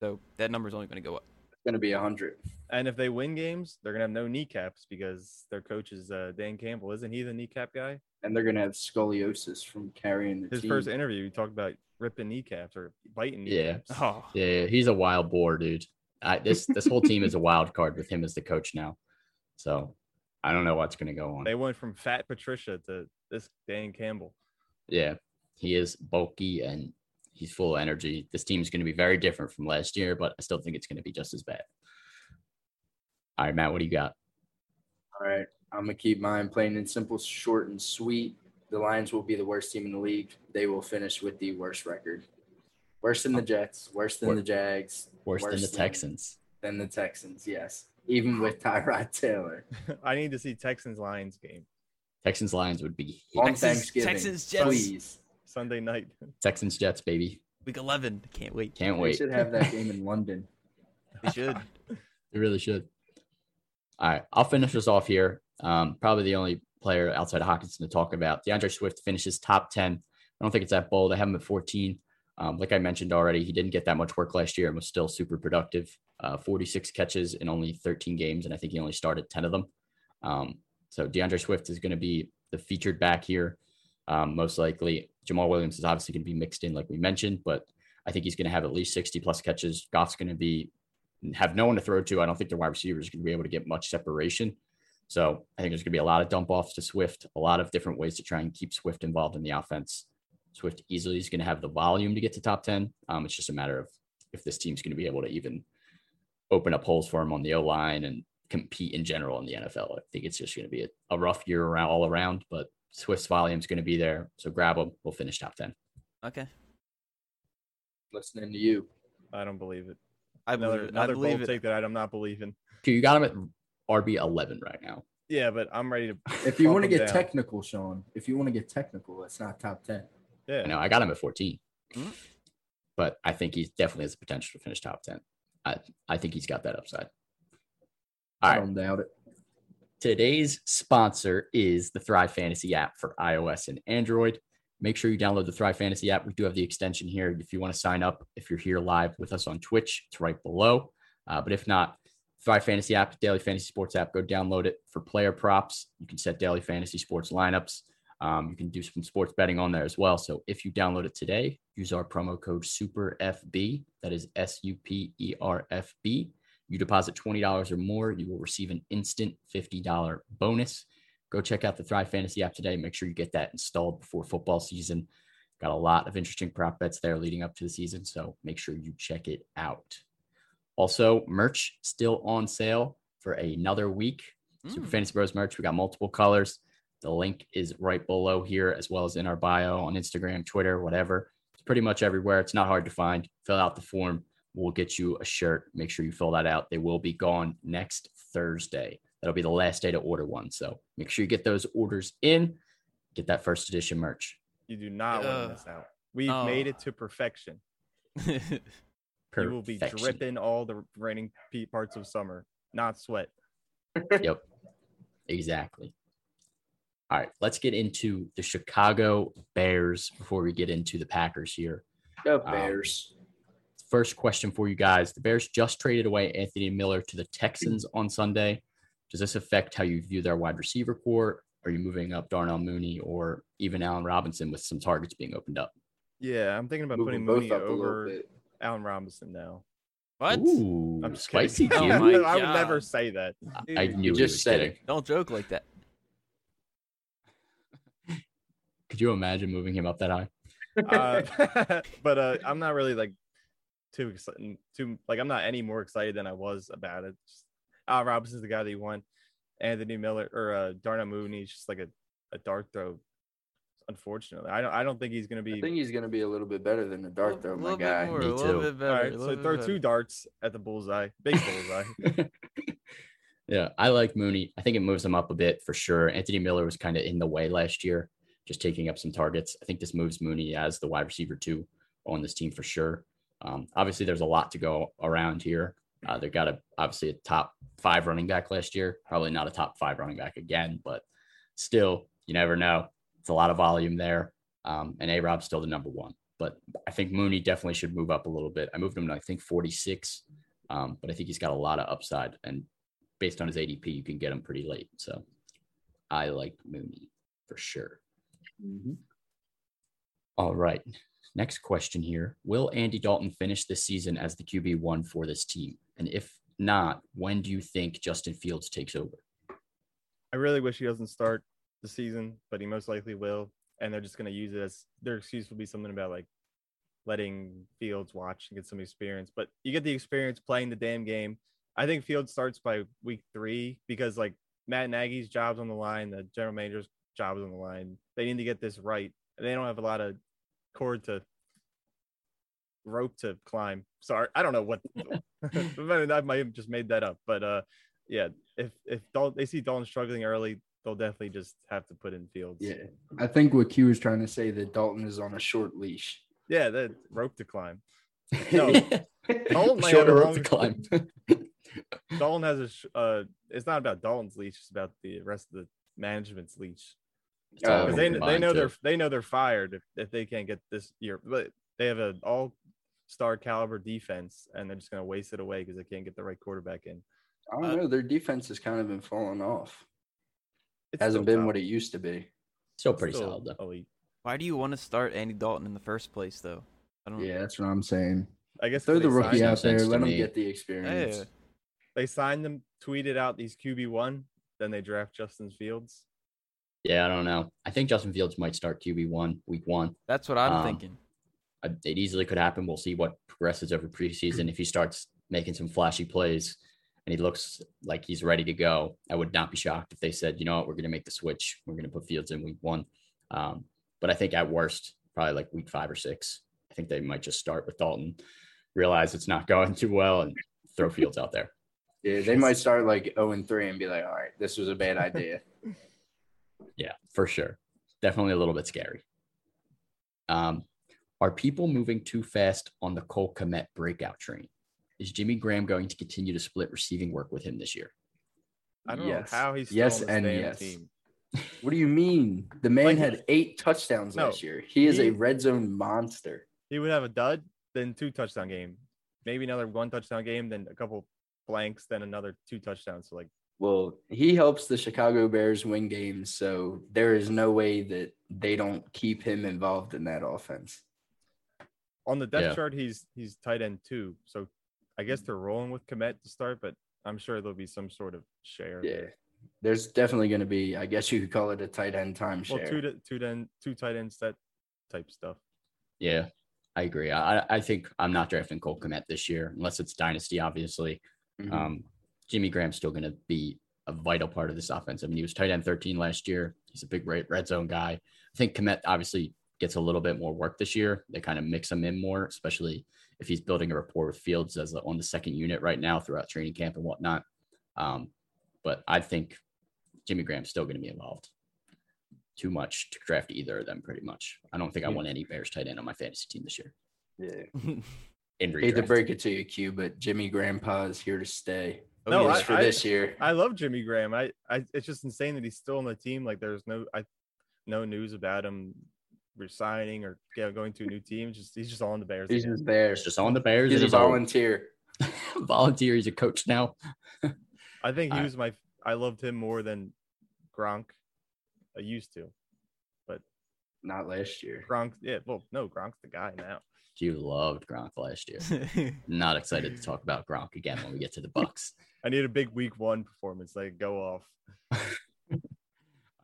So that number's only going to go up. It's going to be 100. And if they win games, they're gonna have no kneecaps because their coach is uh, Dan Campbell. Isn't he the kneecap guy? And they're going to have scoliosis from carrying the His team. first interview, he talked about ripping kneecaps or biting Yeah. Oh, Yeah, he's a wild boar, dude. I, this this whole team is a wild card with him as the coach now. So I don't know what's going to go on. They went from fat Patricia to this Dan Campbell. Yeah, he is bulky and he's full of energy. This team is going to be very different from last year, but I still think it's going to be just as bad. All right, Matt, what do you got? All right. I'm going to keep mine plain and simple, short and sweet. The Lions will be the worst team in the league. They will finish with the worst record. Worse than the oh. Jets, worse than Wor- the Jags, Worse, than the Texans. than the Texans, yes. Even with Tyrod Taylor. I need to see Texans Lions game Texans Lions would be On Texans- Thanksgiving. Texans, Jets. Please. Sunday night. Texans Jets, baby. week 11. Can't wait. Can't We wait. should have that game in London. They should. They really should. All right, I'll finish this off here. Um, probably the only player outside of Hockenson to talk about. DeAndre Swift finishes top 10. I don't think it's that bold. I have him at 14. Um, like I mentioned already, he didn't get that much work last year and was still super productive. Uh, 46 catches in only 13 games, and I think he only started 10 of them. Um, so DeAndre Swift is going to be the featured back here, um, most likely. Jamaal Williams is obviously going to be mixed in, like we mentioned, but I think he's going to have at least 60 plus catches. Goff's going to be have no one to throw to. I don't think the wide receivers going to be able to get much separation. So I think there's going to be a lot of dump offs to Swift, a lot of different ways to try and keep Swift involved in the offense. Swift easily is going to have the volume to get to top 10. Um, it's just a matter of if this team's going to be able to even open up holes for him on the O line and compete in general in the NFL. I think it's just going to be a, a rough year around, all around, but Swift's volume is going to be there. So grab them. We'll finish top 10. Okay. Listening to you. I don't believe it. I Another believe it. I believe bold it. take that I'm not believing. Okay, you got him at RB 11 right now. Yeah, but I'm ready to. If you want to get down. technical, Sean, if you want to get technical, it's not top 10. yeah, I know I got him at 14, Mhm. but I think he definitely has the potential to finish top 10. I, I think he's got that upside. All I right. don't doubt it. Today's sponsor is the Thrive Fantasy app for iOS and Android. Make sure you download the Thrive Fantasy app. We do have the extension here if you want to sign up. If you're here live with us on Twitch, it's right below. Uh, but if not, Thrive Fantasy app, daily fantasy sports app, go download it for player props. You can set daily fantasy sports lineups. Um, you can do some sports betting on there as well. So if you download it today, use our promo code SUPERFB. That is S U P E R F B. You deposit $20 or more, you will receive an instant $50 bonus. Go check out the Thrive Fantasy app today. Make sure you get that installed before football season. Got a lot of interesting prop bets there leading up to the season. So make sure you check it out. Also, merch still on sale for another week. Super Mm. Fantasy Bros merch. We got multiple colors. The link is right below here, as well as in our bio on Instagram, Twitter, whatever. It's pretty much everywhere. It's not hard to find. Fill out the form. We'll get you a shirt. Make sure you fill that out. They will be gone next Thursday. That'll be the last day to order one. So make sure you get those orders in. Get that first edition merch. you do not want Ugh. to miss out. We've Oh. made it to perfection. You will be dripping all the raining parts of summer, not sweat. Yep. Exactly. All right, let's get into the Chicago Bears before we get into the Packers here. Go Um, Bears. First question for you guys. The Bears just traded away Anthony Miller to the Texans on Sunday. Does this affect how you view their wide receiver corps? Are you moving up Darnell Mooney or even Allen Robinson with some targets being opened up? Yeah, I'm thinking about Moving putting Mooney up a little over. Allen Robinson now. what? Ooh, I'm just spicy, kidding. Oh Q. my I would never say that. I I knew You he just said kidding. it. Don't joke like that. Could you imagine moving him up that high? Uh, but uh, I'm not really like too excited. Too like I'm not any more excited than I was about it. Just, Al Robinson's the guy that you want. Anthony Miller or uh, Darnell Mooney's just like a, a dart throw. Unfortunately, I don't. I don't think he's gonna be. I think he's going to be a little bit better than the dart throw, my guy. bit more, Me a little too. bit better. right, a so throw bit two darts at the bullseye, big bullseye. yeah, I like Mooney. I think it moves him up a bit for sure. Anthony Miller was kind of in the way last year, just taking up some targets. I think this moves Mooney as the wide receiver two on this team for sure. Um, obviously, there's a lot to go around here. Uh, they got a obviously a top five running back last year. Probably not a top five running back again, but still, you never know. It's a lot of volume there. Um, and A Rob's still the number one. But I think Mooney definitely should move up a little bit. I moved him to I think 46. Um, but I think he's got a lot of upside. And based on his ADP, you can get him pretty late. So I like Mooney for sure. Mhm. All right. Next question here. Will Andy Dalton finish this season as the QB1 for this team? And if not, when do you think Justin Fields takes over? I really wish he doesn't start the season, but he most likely will. And they're just going to use it as their excuse will be something about like letting Fields watch and get some experience. But you get the experience playing the damn game. I think Fields starts by week three because like Matt Nagy's job's on the line, the general manager's job is on the line. They need to get this right. They don't have a lot of cord to rope to climb. Sorry, I don't know what I might have just made that up, but uh yeah, if if Dalton, they see Dalton struggling early, they'll definitely just have to put in Fields. Yeah, I think what Q was trying to say that Dalton is on a short leash. yeah, that rope to climb. No, Dalton might have Shorter rope long- to climb. Dalton has a sh- uh, it's not about Dalton's leash; it's about the rest of the management's leash. It's all Because they they know too. they're they know they're fired if, if they can't get this year. But they have an all star caliber defense, and they're just gonna waste it away because they can't get the right quarterback in. I don't uh, know. Their defense has kind of been falling off. It Hasn't been top- what it used to be. still pretty still solid though. elite. Why do you want to start Andy Dalton in the first place, though? I don't. Yeah, that's what I'm saying. I guess Throw they the rookie out there. Let him get the experience. Yeah. They signed them, tweeted out these QB one, then they draft Justin Fields. Yeah, I don't know. I think Justin Fields might start QB one week one. That's what I'm Um, thinking. It easily could happen. We'll see what progresses over preseason. If he starts making some flashy plays and he looks like he's ready to go, I would not be shocked if they said, you know what, we're going to make the switch. We're going to put Fields in week one. Um, but I think at worst, probably like week five or six, I think they might just start with Dalton, realize it's not going too well, and throw Fields out there. Yeah, they might start like 0 and 3 and be like, all right, this was a bad idea. Yeah, for sure. Definitely a little bit scary. Um, are people moving too fast on the Cole Kmet breakout train? Is Jimmy Graham going to continue to split receiving work with him this year? I don't Yes. know how he's still Yes on and damn yes. team. what do you mean? The man Like- had eight touchdowns No, last year. He is he- a red zone monster. He would have a dud, then two touchdown game, maybe another one touchdown game, then a couple blanks, then another two touchdowns. So like Well, he helps the Chicago Bears win games, so there is no way that they don't keep him involved in that offense. on the depth Yeah. chart, he's he's tight end too, So I guess they're rolling with Kmet to start, but I'm sure there'll be some sort of share. Yeah. there. There's definitely going to be, I guess you could call it a tight end timeshare. Well, two to, two then two tight ends that type stuff. Yeah, I agree. I, I- I think I'm not drafting Cole Kmet this year, unless it's dynasty, obviously. Mhm. Um, Jimmy Graham's still going to be a vital part of this offense. I mean, he was tight end 13 last year. He's a big red, red zone guy. I think Kmet obviously gets a little bit more work this year. They kind of mix him in more, especially if he's building a rapport with Fields as the, on the second unit right now throughout training camp and whatnot. Um, but I think Jimmy Graham's still going to be involved. Too much to draft either of them, pretty much. I don't think I want any Bears tight end on my fantasy team this year. yeah. In Hate to break it to you, Q, but Jimmy Grandpa is here to stay. No, least for I- this year. I love Jimmy Graham. I, I it's just insane that he's still on the team. Like there's no I no news about him resigning or going to a new team. Just he's just on the Bears. He's again. just. He's just on the Bears. He's a volunteer. volunteer. He's a coach now. I think he Alright. was my I loved him more than Gronk. I used to. But not last year. Gronk, yeah, well, no, Gronk's the guy now. You loved Gronk last year. Not excited to talk about Gronk again when we get to the Bucks. I need a big week one performance. Like go off. All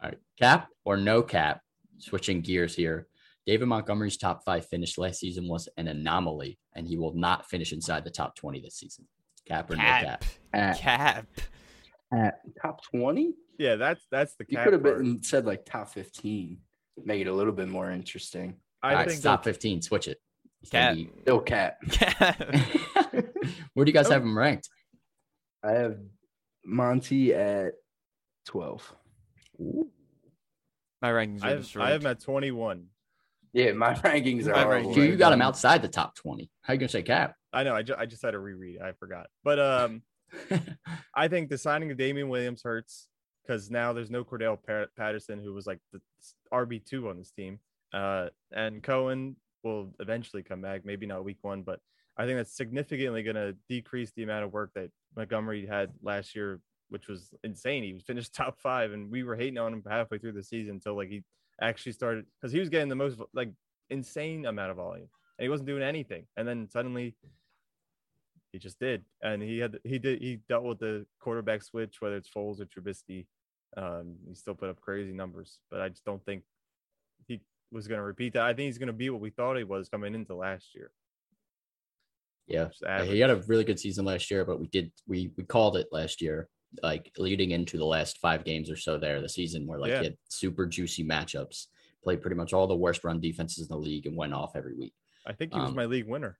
right, cap or no cap? Switching gears here. David Montgomery's top five finish last season was an anomaly, and he will not finish inside the top 20 this season. Cap or no Cap. cap? Cap. at top 20? Yeah, that's that's the cap. You could have been said like top 15. Make it a little bit more interesting. I All right, think top 15. Switch it. It's gonna Cap. be- Still cat. Cap. Where do you guys Oh. have him ranked? I have Monty at 12. My rankings are I have, destroyed. I have him at 21. Yeah, my rankings are My horrible. rankings. Q, you got him outside the top 20. How you going to say Cap? I know. I, ju- I just had to reread. I forgot. But um, I think the signing of Damien Williams hurts because now there's no Cordarrelle Patterson, who was like the RB two on this team. Uh, and Cohen will eventually come back, maybe not week one, but I think that's significantly going to decrease the amount of work that Montgomery had last year, which was insane. He was finished top five, and we were hating on him halfway through the season until like he actually started because he was getting the most like insane amount of volume, and he wasn't doing anything. And then suddenly he just did, and he had he did he dealt with the quarterback switch, whether it's Foles or Trubisky. Um, he still put up crazy numbers, but I just don't think was going to repeat that. I think he's going to be what we thought he was coming into last year. Yeah. He had a really good season last year, but we did we we called it last year, like leading into the last five games or so there, the season where like Yeah. he had super juicy matchups, played pretty much all the worst run defenses in the league and went off every week. I think he was um, my league winner.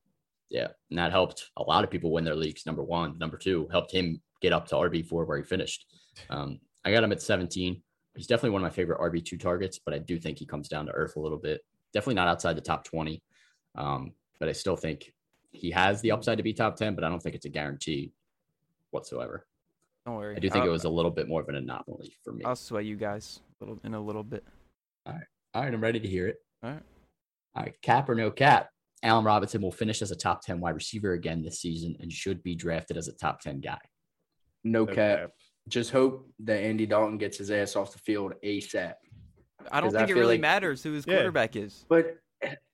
Yeah. And that helped a lot of people win their leagues. Number one. Number two, helped him get up to RB4 where he finished. Um, I got him at 17. He's definitely one of my favorite RB2 targets, but I do think he comes down to earth a little bit. Definitely not outside the top 20. Um, but I still think he has the upside to be top 10, but I don't think it's a guarantee whatsoever. Don't worry. I do think I'll, it was a little bit more of an anomaly for me. I'll sway you guys a little in a little bit. All right, I'm ready to hear it. All right. All right, cap or no cap. Allen Robinson will finish as a top 10 wide receiver again this season and should be drafted as a top 10 guy. No No cap. cap. Just hope that Andy Dalton gets his ass off the field ASAP. I don't 'Cause I think it really like- matters who his Yeah. quarterback is. But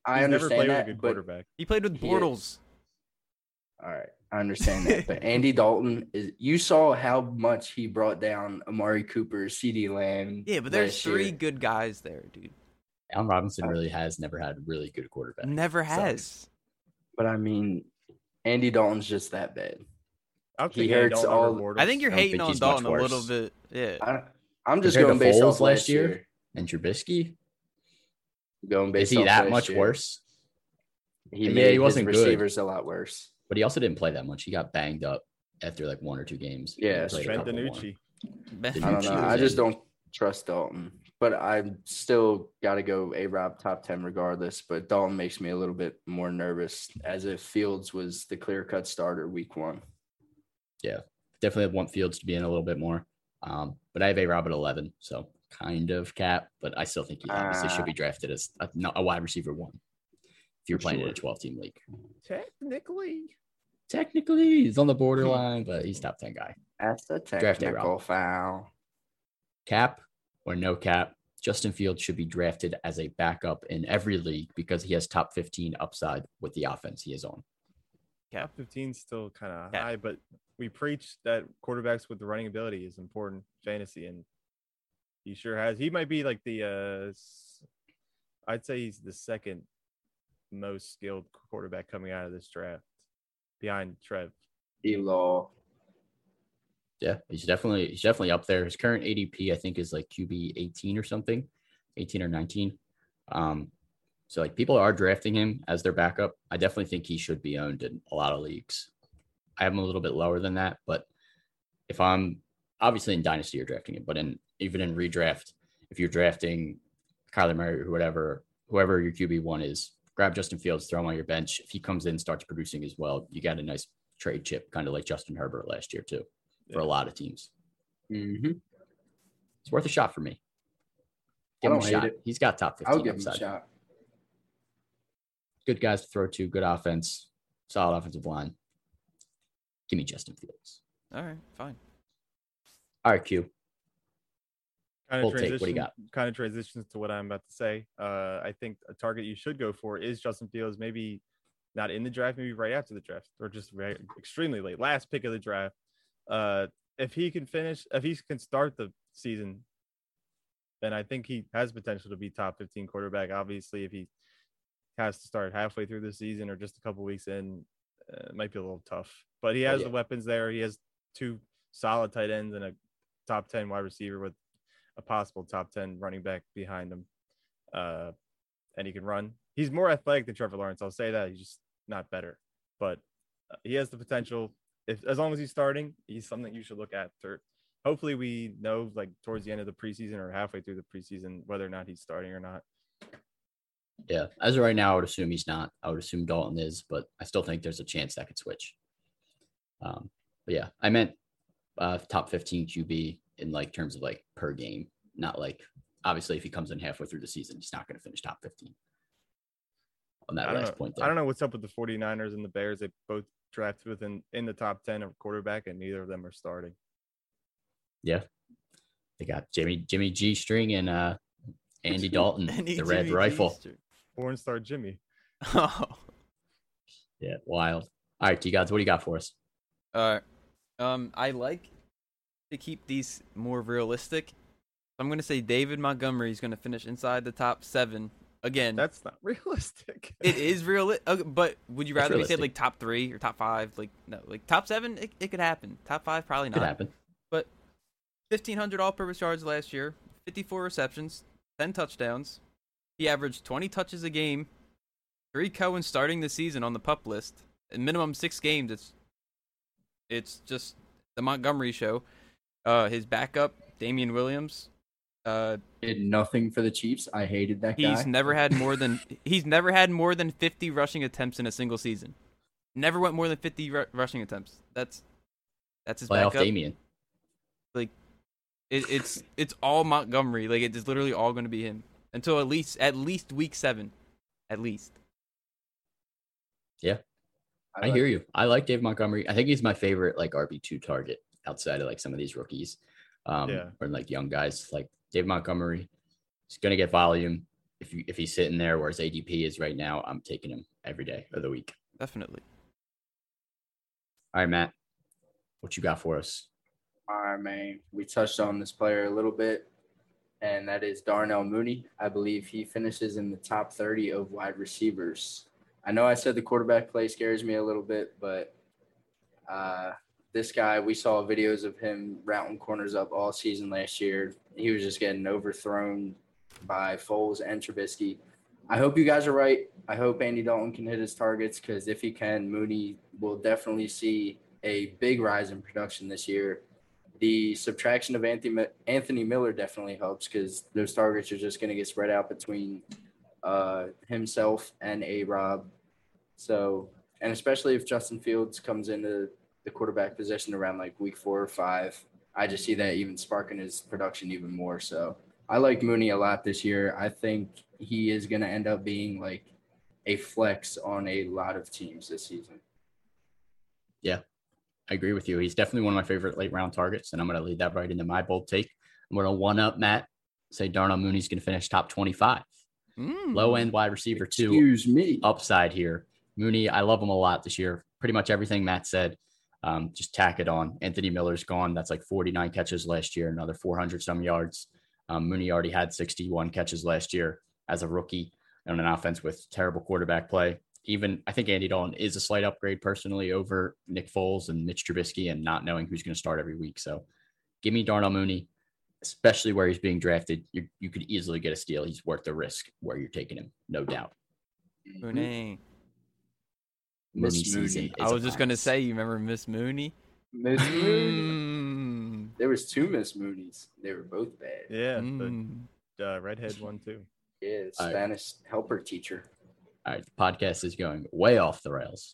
I He's never played understand with a that. good But quarterback. He played with Bortles. all right, I understand that. But Andy Dalton is. You saw how much he brought down Amari Cooper, CeeDee Lamb. Yeah, but there's three year. good guys there, dude. Allen Robinson really has never had a really good quarterback. Never Sucks. has. But I mean, Andy Dalton's just that bad. I'll He hurts all- I think you're hating think on he's Dalton a little bit. Yeah. I, I'm just Compared going to based off last last year? year. And Trubisky, Going based is he off that last much year. worse? He Yeah, made he wasn't his good. receivers a lot worse. But he also didn't play that much. He got banged up after like one or two games. Yeah, played Trent couple. Danucci. I don't know. I just him? don't trust Dalton. But I still got to go A Rob top 10 regardless. But Dalton makes me a little bit more nervous as if Fields was the clear cut starter week one. Definitely want Fields to be in a little bit more. Um, but I have a Rob at 11, so kind of cap, but I still think he obviously should Ah. be drafted as a, not a wide receiver one if you're playing in a 12 team league. Technically. Technically, he's on the borderline, but he's top 10 guy. That's a Draft A, Rob. technical foul. Cap or no cap, Justin Fields should be drafted as a backup in every league because he has top 15 upside with the offense he is on. Top 15 still kind of Yeah. high, but we preach that quarterbacks with the running ability is important fantasy, and he sure has. He might be like the, uh, s- I'd say he's the second most skilled quarterback coming out of this draft, behind Trev. D Law. Yeah, he's definitely he's definitely up there. His current ADP, I think, is like QB 18 or something, 18 or 19. Um, so like people are drafting him as their backup. I definitely think he should be owned in a lot of leagues. I have him a little bit lower than that, but if I'm obviously in dynasty, you're drafting him, but in even in redraft, if you're drafting Kyler Murray or whatever, whoever your QB one is, grab Justin Fields, throw him on your bench. If he comes in, starts producing as well, you got a nice trade chip, kind of like Justin Herbert last year too, for a lot of teams. Mm-hmm. It's worth a shot for me. I Give him a hate shot. it. He's got top 15 I'll give him upside. a shot. Good guys to throw to, good offense, solid offensive line. Give me Justin Fields. All right, fine. All right, Q. Kind Full of take, what do you got? kind of transitions to what I'm about to say. Uh, I think a target you should go for is Justin Fields. Maybe not in the draft, maybe right after the draft, or just right, extremely late, last pick of the draft. Uh, if he can finish, if he can start the season, then I think he has potential to be top 15 quarterback. Obviously, if he has to start halfway through the season or just a couple weeks in, uh, it might be a little tough. But he Oh, has yeah. the weapons there. He has two solid tight ends and a top 10 wide receiver with a possible top 10 running back behind him. Uh, and he can run. He's more athletic than Trevor Lawrence. I'll say that. He's just not better, but uh, he has the potential. If as long as he's starting, he's something you should look at. Hopefully, we know like towards the end of the preseason or halfway through the preseason whether or not he's starting or not. Yeah, as of right now, I would assume he's not. I would assume Dalton is, but I still think there's a chance that could switch. Um, but yeah, I meant uh, top 15 QB in like terms of like per game, not like obviously if he comes in halfway through the season, he's not going to finish top 15. On that I don't last know. point, I don't know what's up with the 49ers and the Bears. They both drafted within in the top 10 of quarterback, and neither of them are starting. Yeah, they got Jimmy Jimmy G string and uh, Andy Dalton, And the he- red Jimmy rifle. G-string. Porn star Jimmy. Oh. Yeah, wild. All right, T gods, what do you got for us? All right. Um, I like to keep these more realistic. I'm gonna say David Montgomery is gonna finish inside the top seven again. That's not realistic. it is real, uh, but would you rather we say like top three or top five? Like no, like top seven, it, it could happen. Top five, probably Could not. happen. 1500 all-purpose yards last year, 54 receptions, 10 touchdowns. He averaged 20 touches a game. Three Cohen starting the season on the pup list. In minimum six games, it's it's just the Montgomery show. Uh, his backup, Damien Williams. Uh, Did nothing for the Chiefs. I hated that guy. he's never had more than he's never had more than 50 rushing attempts in a single season. Never went more than 50 ru- rushing attempts. That's that's his Playoff backup. Damien. It, it's it's all Montgomery. Like it's literally all going to be him until at least at least week seven, at least. Yeah, I hear you. I like Dave Montgomery. I think he's my favorite like RB two target outside of like some of these rookies, um, Yeah. or like young guys. Like Dave Montgomery, he's gonna get volume. If you if he's sitting there where his ADP is right now, I'm taking him every day of the week. Definitely. All right, Matt, what you got for us? All right, man. We touched on this player a little bit, and that is Darnell Mooney. I believe he finishes in the top 30 of wide receivers. I know I said the quarterback play scares me a little bit, but uh, this guy, we saw videos of him routing corners up all season last year. He was just getting overthrown by Foles and Trubisky. I hope you guys are right. I hope Andy Dalton can hit his targets because if he can, Mooney will definitely see a big rise in production this year. The subtraction of Anthony, Anthony Miller definitely helps because those targets are just going to get spread out between uh, himself and A Rob. So, and especially if Justin Fields comes into the quarterback position around like week four or five, I just see that even sparking his production even more. So, I like Mooney a lot this year. I think he is going to end up being like a flex on a lot of teams this season. I agree with you. He's definitely one of my favorite late round targets, and I'm going to lead that right into my bold take. I'm going to one up Matt. Say Darnell Mooney's going to finish top 25. Mm. Low end wide receiver two. Excuse me. upside here. Mooney, I love him a lot this year. Pretty much everything Matt said. Um, just tack it on. Anthony Miller's gone. That's like 49 catches last year, another 400 some yards. Um, Mooney already had 61 catches last year as a rookie on an offense with terrible quarterback play. Even I think Andy Dalton is a slight upgrade personally over Nick Foles and Mitch Trubisky and not knowing who's going to start every week. So give me Darnell Mooney, especially where he's being drafted. You, you could easily get a steal. He's worth the risk where you're taking him, no doubt. Mooney. Miss Mooney season Mooney. I was just gonna say, you remember Miss Mooney? Miss Mooney. Mm. There was two Miss Moonies. They were both bad. Yeah, Mm. the uh, redhead one too. Yeah, All right. Spanish helper teacher. All right, the podcast is going way off the rails.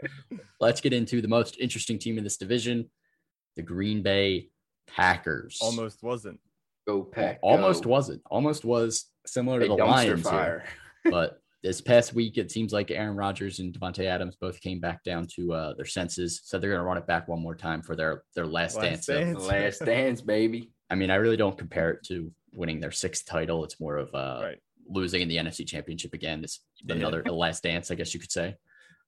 Let's get into the most interesting team in this division, the Green Bay Packers. Almost wasn't. Go pack. almost wasn't. Almost was similar a to the dumpster Lions here. But this past week, it seems like Aaron Rodgers and Davante Adams both came back down to uh, their senses. So they're going to run it back one more time for their their last, Last dance. Dance. Last dance, baby. I mean, I really don't compare it to winning their sixth title. It's more of uh, right. Losing in the NFC Championship again. It's Yeah. another the last dance, I guess you could say.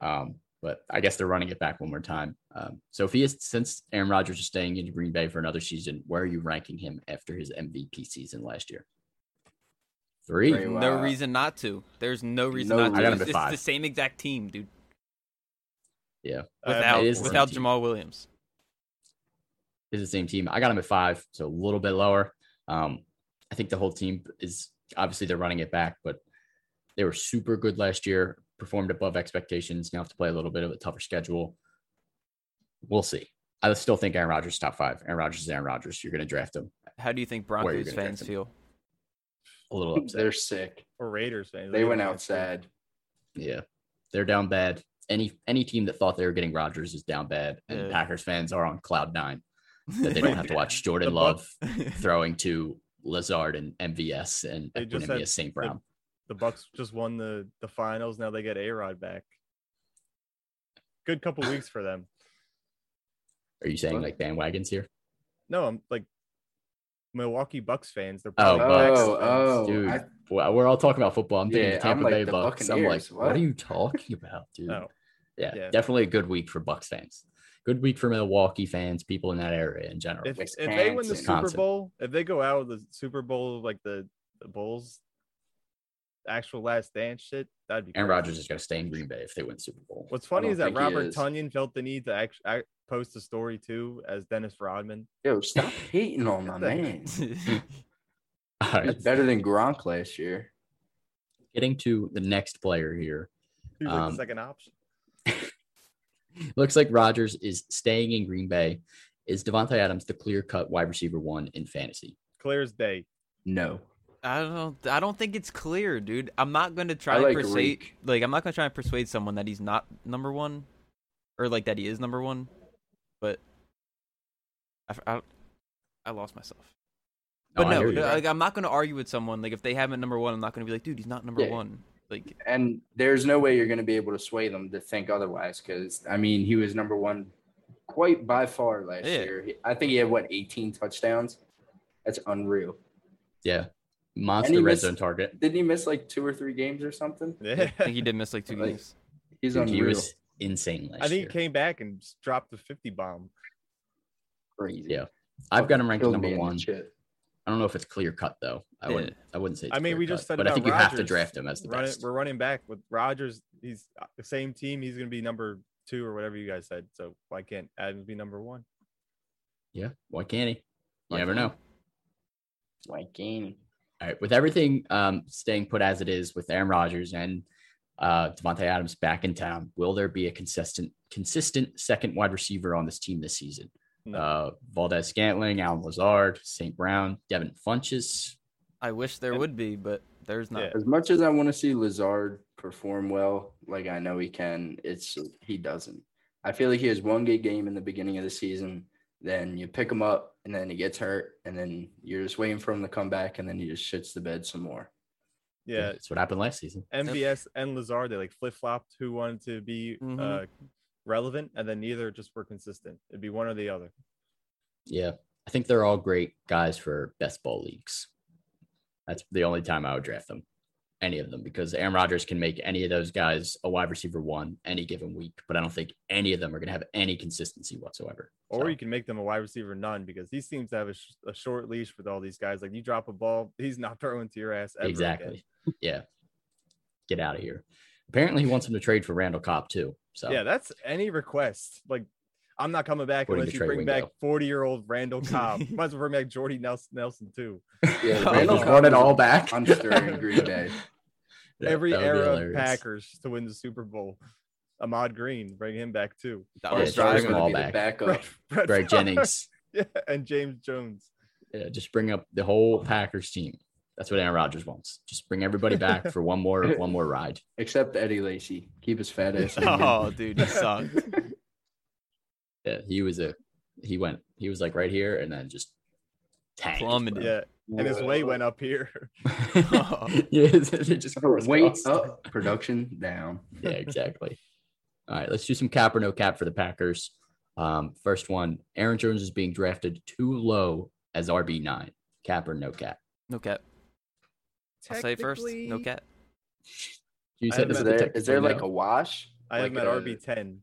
Um, but I guess they're running it back one more time. Um, so if he is, since Aaron Rodgers is staying in Green Bay for another season, where are you ranking him after his MVP season last year? Three. Well. No reason not to. There's no reason No not to. I got him It's, at it's five. the same exact team, dude. Yeah, Without it is the without same team. Jamaal Williams. is the same team. I got him at five, so a little bit lower. Um, I think the whole team is obviously they're running it back, but they were super good last year, performed above expectations. Now have to play a little bit of a tougher schedule. We'll see. I still think Aaron Rodgers top five. Aaron Rodgers is Aaron Rodgers. You're going to draft him. How do you think Where are you Broncos fans feel? a little upset. They're sick. Or Raiders fans. They don't went like out sad. Yeah, they're down bad. Any any team that thought they were getting Rodgers is down bad, and Yeah. Packers fans are on cloud nine that they don't have to watch Jordan Love throwing to Lazard and MVS and They Equanimeous St. the- Brown. The Bucks just won the the finals. Now they get A Rod back. Good couple weeks for them. Are you saying What? like bandwagons here? No, I'm like Milwaukee Bucks fans. They're Oh, probably Bucks. Oh, fans. oh, Dude, I- well, we're all talking about football. I'm thinking Yeah, the Tampa I'm like Bay the Bucks. I'm like, what? What? are you talking about, dude? No. Oh, yeah, Yeah. definitely a good week for Bucks fans. Good week for Milwaukee fans, people in that area in general. If, if they win the Super Wisconsin. Bowl, if they go out with the Super Bowl like the, the Bulls, actual last dance shit, that'd be. Aaron crazy. Rodgers is going to stay in Green Bay if they win Super Bowl. What's funny is that Robert is. Tonyan felt the need to act, act, post a story too as Dennis Rodman. Yo, stop hating on my man. All right, He's better than Gronk last year. getting to the next player here. He like Um, the second option. Looks like Rodgers is staying in Green Bay. Is Davante Adams the clear cut wide receiver one in fantasy? Clear as day. No. I don't. I don't think it's clear, dude. I'm not gonna try I and persuade. Reek. Like, I'm not gonna try and persuade someone that he's not number one, or like that he is number one. But I, I, I lost myself. But I no, like, I'm not gonna argue with someone. Like, if they have him at number one, I'm not gonna be like, dude, he's not number Yeah. one. Like, And there's no way you're going to be able to sway them to think otherwise because, I mean, he was number one quite by far last Yeah. year. I think he had, what, 18 touchdowns? That's unreal. yeah, monster he red missed- zone target. Didn't he miss like two or three games or something? Yeah. I think he did miss like two Like, games. He's Dude, he was insane last I think year. he came back and dropped the 50 bomb. crazy. Yeah. I've got him ranked number me in the one. chat. I don't know if it's clear cut though. I Yeah. wouldn't. I wouldn't say. It's I mean, we just cut, said but I about think you have to draft him as the Run best. we're running back with Rodgers. He's uh, the same team. He's going to be number two or whatever you guys said. So why can't Adams be number one? Yeah, why can't he? You never know. Why never can't know. Like game. All right, with everything um, staying put as it is with Aaron Rodgers and uh, Davante Adams back in town, will there be a consistent, consistent second wide receiver on this team this season? No. Uh, Valdez Scantling, Allen Lazard, St. Brown, Devin Funchess. I wish there would be, but there's not. Yeah. As much as I want to see Lazard perform well, like I know he can, it's he doesn't. I feel like he has one good game in the beginning of the season. Then you pick him up, and then he gets hurt, and then you're just waiting for him to come back, and then he just shits the bed some more. Yeah. that's what happened last season. MVS and Lazard, they like flip flopped who wanted to be Mhm. uh, relevant, and then neither just were consistent. It'd be one or the other. Yeah, I think they're all great guys for best ball leagues. That's the only time I would draft them, any of them, because Aaron Rodgers can make any of those guys a wide receiver one any given week, but I don't think any of them are going to have any consistency whatsoever. Or So, you can make them a wide receiver none because he seems to have a, sh- a short leash with all these guys. Like you drop a ball, he's not throwing to your ass ever again. exactly, yeah, get out of here. Apparently, he wants him to trade for Randall Cobb too. So Yeah, that's any request. Like I'm not coming back According unless you Trey bring back 40 year old Randall Cobb. Might as well bring back Jordy Nelson, Nelson too. Yeah, Oh, Randall just Cobb want it is all a back. Monster in Green Bay. Yeah, Every that would be era of. Packers to win the Super Bowl. Ahmad Green, bring him back too. Donald Yeah, First just bring them all be the back. backup. Brett, Brett Greg Jennings. Yeah, and James Jones. Yeah, just bring up the whole Packers team. That's what Aaron Rodgers wants. Just bring everybody back for one more one more ride. Except Eddie Lacy. Keep his fat ass. Oh, dude, he sucked. Yeah, he was a he went he was like right here and then just tanked. Plummeted. Yeah, and his weight went up here. yeah, they just Wait crisscrossed. up, production down. Yeah, exactly. All right, let's do some cap or no cap for the Packers. Um, first one, Aaron Jones is being drafted too low as RB nine. Cap or no cap? No cap. I'll say first. No Technically, cap. You said Is is there, is there like a wash? I have like him at RB 10.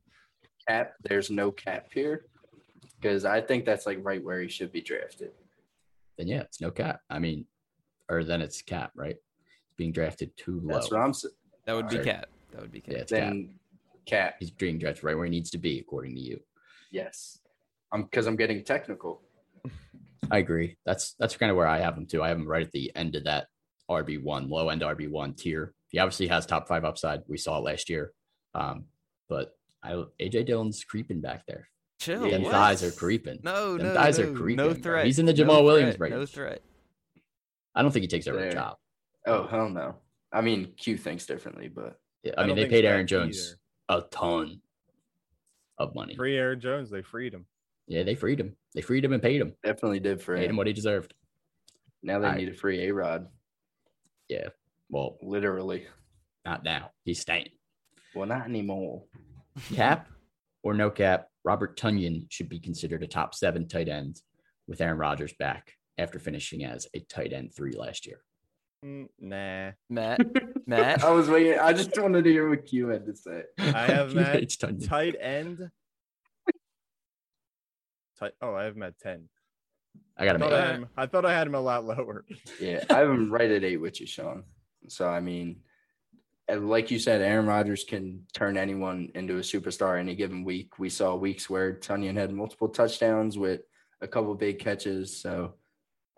cap? There's no cap here. Because I think that's like right where he should be drafted. then yeah, it's no cap. I mean, or then it's cap, right? It's being drafted too low. That's what I'm saying. That would be Sorry. cap. That would be cap. Yeah, it's cap. Then cap. He's being drafted right where he needs to be, according to you. Yes. I'm because I'm getting technical. I agree. That's that's kind of where I have him too. I have him right at the end of that RB one, low end RB one tier. He obviously has top five upside. We saw it last year, um, but I, AJ Dillon's creeping back there. Chill. Them what? thighs are creeping. No, Them no, thighs no, are creeping. No bro. threat. He's in the No Jamaal Williams threat, range. No threat. I don't think he takes over a job. Oh hell no. I mean, Q thinks differently, but Yeah, I, I mean, they paid Aaron Jones either. a ton of money. Free Aaron Jones, they freed him. Yeah, they freed him. They freed him and paid him. definitely did for Paid him him. what he deserved. Now they Alright. need a free A Rod, Well, literally. not now. He's staying. Well, not anymore. Cap or no cap, Robert Tonyan should be considered a top seven tight end with Aaron Rodgers back after finishing as a tight end three last year. Mm, nah. Matt, Matt. I was waiting. I just wanted to hear what Q had to say. I have He Matt Tonyan. Tight end. Tight, oh, I have him at 10. I I gotta thought make I, had him, I thought I had him a lot lower. Yeah, I have him right at eight with you, Sean. So I mean, like you said, Aaron Rodgers can turn anyone into a superstar any given week. We saw weeks where Tonyan had multiple touchdowns with a couple big catches. So,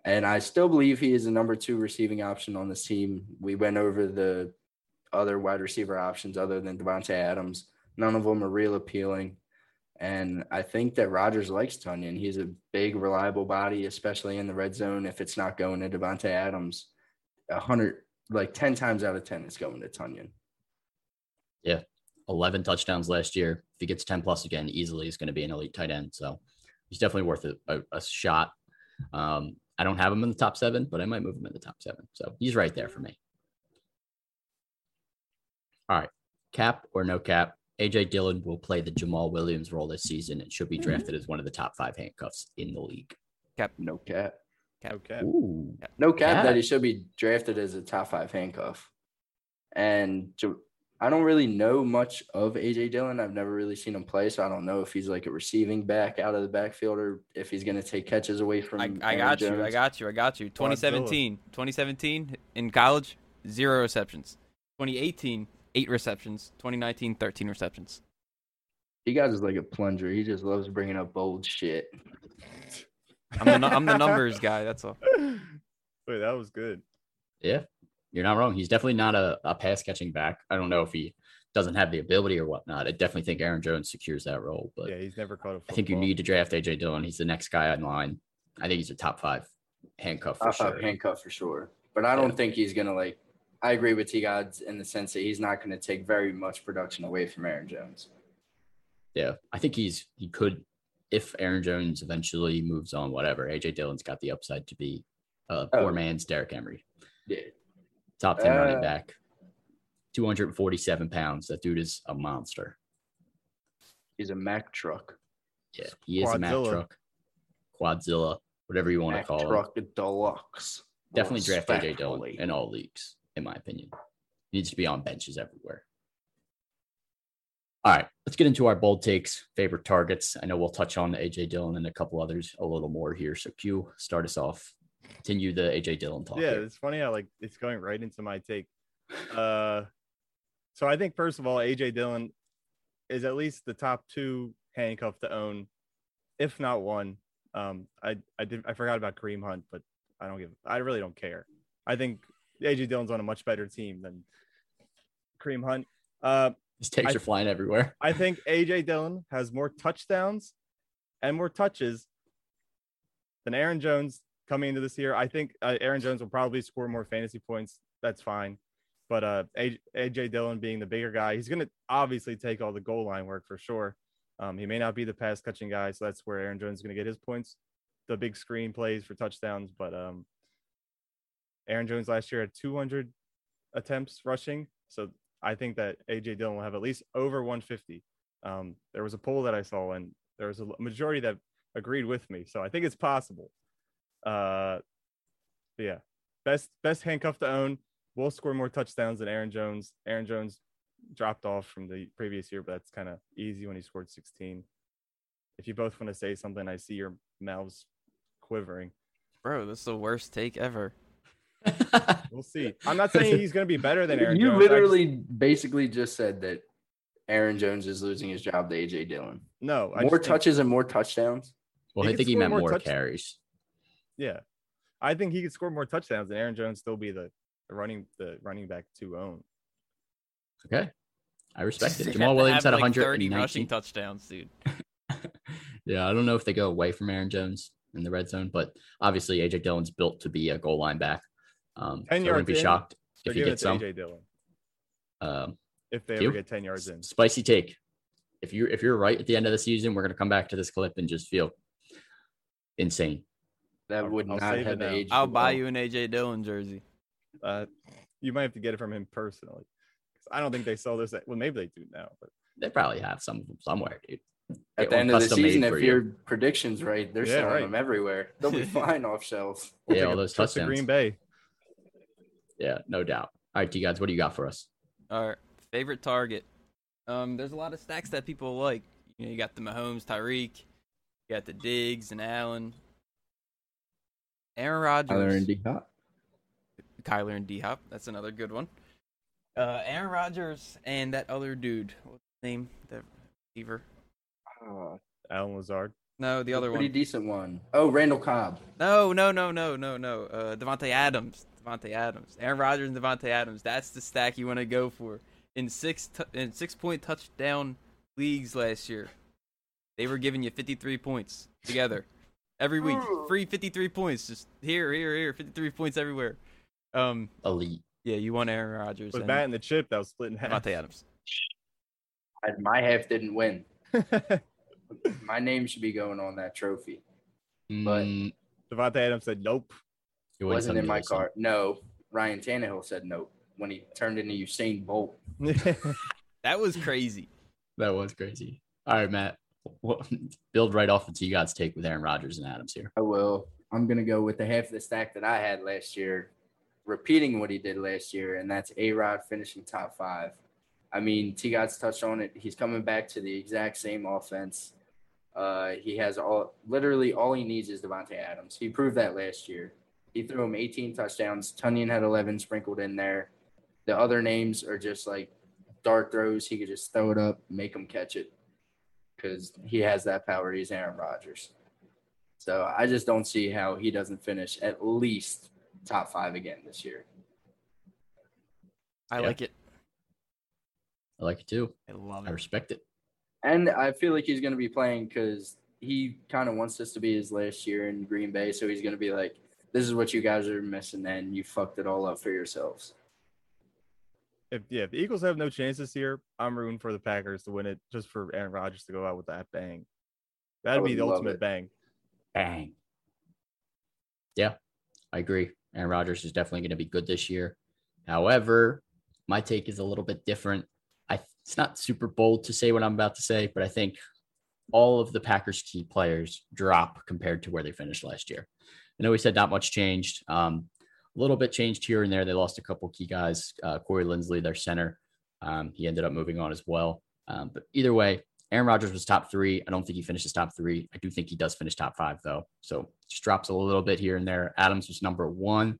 and I still believe he is the number two receiving option on this team. We went over the other wide receiver options other than Davante Adams. None of them are real appealing. And I think that Rodgers likes Tonyan. He's a big, reliable body, especially in the red zone. If it's not going to Davante Adams, a hundred, like ten times out of ten, it's going to Tonyan. Yeah, 11 touchdowns last year. If he gets 10 plus again, easily he's going to be an elite tight end. So he's definitely worth a, a, a shot. Um, I don't have him in the top seven, but I might move him in the top seven. So he's right there for me. All right. Cap or no cap, AJ Dillon will play the Jamaal Williams role this season and should be mm-hmm. drafted as one of the top five handcuffs in the league. Cap. No cap. Okay. Ooh. No cap Yeah. that he should be drafted as a top five handcuff. And I don't really know much of AJ Dillon. I've never really seen him play, so I don't know if he's like a receiving back out of the backfield or if he's going to take catches away from. I, I Aaron got you. I got you. I got you. 2017. 2017 in college, zero receptions. 2018, eight receptions. 2019, 13 receptions. He guys is like a plunger. He just loves bringing up bold shit. I'm the, I'm the numbers guy. That's all. Wait, that was good. Yeah, you're not wrong. He's definitely not a, a pass catching back. I don't know if he doesn't have the ability or whatnot. I definitely think Aaron Jones secures that role, but Yeah, he's never caught a football. I think you need to draft AJ Dillon. He's the next guy in line. I think he's a top five handcuff for Top sure. five handcuff for sure. But I don't Yeah. think he's going to like. I agree with T Gods in the sense that he's not going to take very much production away from Aaron Jones. Yeah, I think he's he could if Aaron Jones eventually moves on. Whatever, AJ Dillon's got the upside to be a Oh. poor man's Derrick Henry, Yeah. top ten running Uh, back, two hundred forty-seven pounds. That dude is a monster. He's a Mack truck. Yeah, he is a Mack truck, Quadzilla, whatever you want to Mack call him. truck deluxe. Definitely draft AJ Dillon Respectfully. in all leagues, in my opinion. He needs to be on benches everywhere. All right, let's get into our bold takes, favorite targets. I know we'll touch on AJ Dillon and a couple others a little more here. So Q, start us off. Continue the AJ Dillon talk. Yeah, here. it's funny how like it's going right into my take. Uh, so I think first of all, AJ Dillon is at least the top two handcuff to own, if not one. Um, I I did I forgot about Kareem Hunt, but I don't give I really don't care. I think AJ Dillon's on a much better team than Kareem Hunt. Uh, His takes I- are flying everywhere. I think AJ Dillon has more touchdowns and more touches than Aaron Jones coming into this year. I think uh, Aaron Jones will probably score more fantasy points. That's fine. But uh, AJ, AJ Dillon being the bigger guy, he's going to obviously take all the goal line work for sure. Um, he may not be the pass catching guy, so that's where Aaron Jones is going to get his points, the big screen plays for touchdowns. But um, Aaron Jones last year had 200 attempts rushing, so I think that AJ Dillon will have at least over 150. Um, there was a poll that I saw, and there was a majority that agreed with me, so I think it's possible. Uh, yeah, best best handcuff to own. We'll score more touchdowns than Aaron Jones. Aaron Jones dropped off from the previous year, but that's kind of easy when he scored 16. If you both want to say something, I see your mouths quivering. Bro, this is the worst take ever. We'll see. I'm not saying he's going to be better than Aaron you Jones. I just- literally basically just said that Aaron Jones is losing his job to AJ Dillon. no I More just think- touches and more touchdowns. well, I think he meant more more touch- carries. Yeah, I think he could score more touchdowns and Aaron Jones. Still be the, the running the running back to own. Okay. I respect it. Jamaal Williams had like, 30 119. rushing touchdowns, dude. yeah, I don't know if they go away from Aaron Jones in the red zone, but obviously AJ Dillon's built to be a goal line back. 10 Um, so I wouldn't yards be in, shocked They're if he giving gets some. Dillon Um, if they ever get 10 yards in. spicy take. If you if you're right at the end of the season, we're gonna come back to this clip and just feel insane. That would I'll not have aged. I'll buy well. you an AJ Dillon jersey. Uh, you might have to get it from him personally. I don't think they sell this. At, well, maybe they do now, but They probably have some of them somewhere, dude. At Get the end of the season, for if you. your predictions right, they're Yeah, selling right. them everywhere. They'll be flying off shelves. we'll Yeah, all those trip to touchdowns. Green Bay. Yeah, no doubt. All right, T guys, what do you got for us? Our favorite target. Um, there's a lot of stacks that people like. You know, you got the Mahomes, Tyreek, you got the Diggs and Allen, Aaron Rodgers, Kyler and D Hop. Kyler and D Hop. That's another good one. Uh, Aaron Rodgers and that other dude. What's his name? The receiver. Oh, Allen Lazard. No, the other pretty one. Pretty decent one. Oh, Randall Cobb. No, no, no, no, no, no. Uh, Davante Adams. Davante Adams. Aaron Rodgers and Davante Adams. That's the stack you want to go for. In six t- in six point touchdown leagues last year, they were giving you 53 points together every week. Free 53 points. Just here, here, here. 53 points everywhere. Um, Elite. yeah, you want Aaron Rodgers With and Matt and the chip, that was split in half. Davante Adams. I, my half didn't win. My name should be going on that trophy. But- Mm, Davante Adams said nope. It It wasn't in me my this one. card. No, Ryan Tannehill said no when he turned into Usain Bolt. That was crazy. That was crazy. All right, Matt. What, build right off of you guys' take with Aaron Rodgers and Adams here. I will. I'm gonna go with the half of the stack that I had last year, repeating what he did last year, and that's A Rod finishing top five. I mean, T God's touched on it. He's coming back to the exact same offense. Uh, he has all literally all he needs is Davante Adams. He proved that last year. He threw him 18 touchdowns. Tonyan had 11 sprinkled in there. The other names are just like dart throws. He could just throw it up, make him catch it, because he has that power. He's Aaron Rodgers. So I just don't see how he doesn't finish at least top five again this year. I Yeah. like it. I like it too. I love it. I respect it. And I feel like he's going to be playing because he kind of wants this to be his last year in Green Bay. So he's going to be like, this is what you guys are missing, and you fucked it all up for yourselves. if yeah, if the Eagles have no chance this year, I'm rooting for the Packers to win it just for Aaron Rodgers to go out with that bang. That'd be the ultimate it. bang. Bang. Yeah, I agree. Aaron Rodgers is definitely going to be good this year. However, my take is a little bit different. I it's not super bold to say what I'm about to say, but I think all of the Packers key players drop compared to where they finished last year. I know we said not much changed. Um, a little bit changed here and there. They lost a couple key guys. Uh, Corey Linsley, their center, um, he ended up moving on as well. Um, but either way, Aaron Rodgers was top three. I don't think he finishes top three. I do think he does finish top five though. So just drops a little bit here and there. Adams was number one,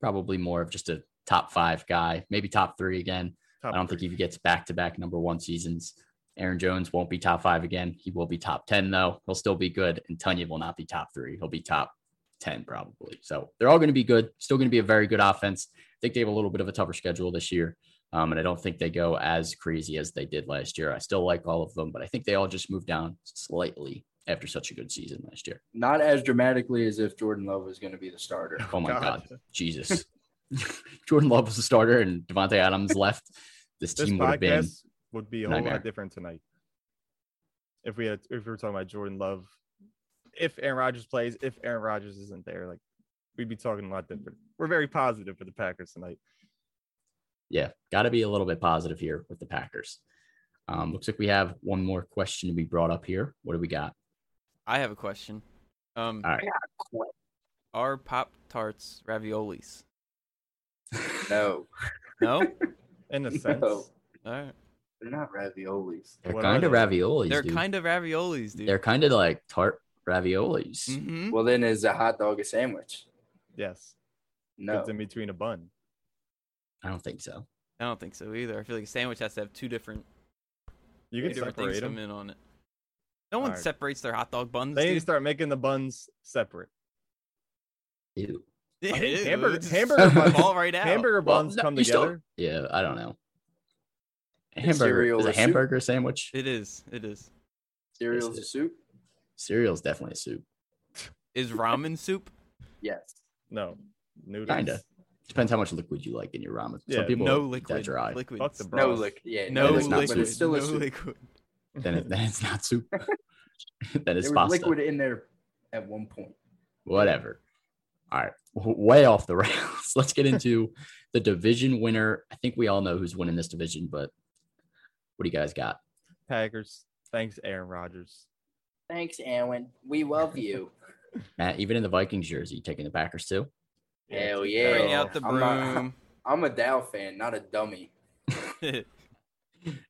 probably more of just a top five guy, maybe top three again. Top I don't three. think he gets back to back number one seasons. Aaron Jones won't be top five again. He will be top 10, though. He'll still be good. And Tonyan will not be top three. He'll be top 10, probably. So they're all going to be good. Still going to be a very good offense. I think they have a little bit of a tougher schedule this year. Um, and I don't think they go as crazy as they did last year. I still like all of them, but I think they all just moved down slightly after such a good season last year. Not as dramatically as if Jordan Love was going to be the starter. Oh my God. God. Jesus. Jordan Love was the starter and Davante Adams left. This This team would have been would be a whole lot different tonight. If we had if we were talking about Jordan Love, if Aaron Rodgers plays, if Aaron Rodgers isn't there, like we'd be talking a lot different. We're very positive for the Packers tonight. yeah, got to be a little bit positive here with the Packers. Um, looks like we have one more question to be brought up here. What do we got? I have a question. Um, All right. are Pop Tarts raviolis? No, No. In a No. sense. All right. they're not raviolis. They're What kind of they? raviolis. They're dude. kind of raviolis, dude. They're kind of like tart raviolis. hmm Well, then is a hot dog a sandwich? Yes. No. It's in between a bun. I don't think so. I don't think so either. I feel like a sandwich has to have two different, You can different things come them. in on it. No one Alright. separates their hot dog buns. They need to start making the buns separate. Ew. Yeah, I think ew, hamburger- just hamburger buns- fall right out. Hamburger Well, buns no, come you still- together. yeah, I don't know. A hamburger is a a soup? hamburger sandwich. It is. It is. Cereal's a Is it? soup? Cereal is definitely a soup. Is ramen soup? Yes. No. Noodles. Kinda. Depends how much liquid you like in your ramen. Yeah, Some people no liquid. that dry. Liquid. Fuck the No liquid. Yeah, No it's not liquid. but it's still no soup. liquid. Then, it, then it's not soup. then There it's was pasta. liquid in there at one point. Whatever. All right. W- Way off the rails. Let's get into the division winner. I think we all know who's winning this division, but what do you guys got? Packers. Thanks, Aaron Rodgers. Thanks, Aaron. We love you. Matt, even in the Vikings jersey, you taking the Packers too? Hell yeah. Bring out the I'm not- broom. I'm a Dow fan, not a dummy.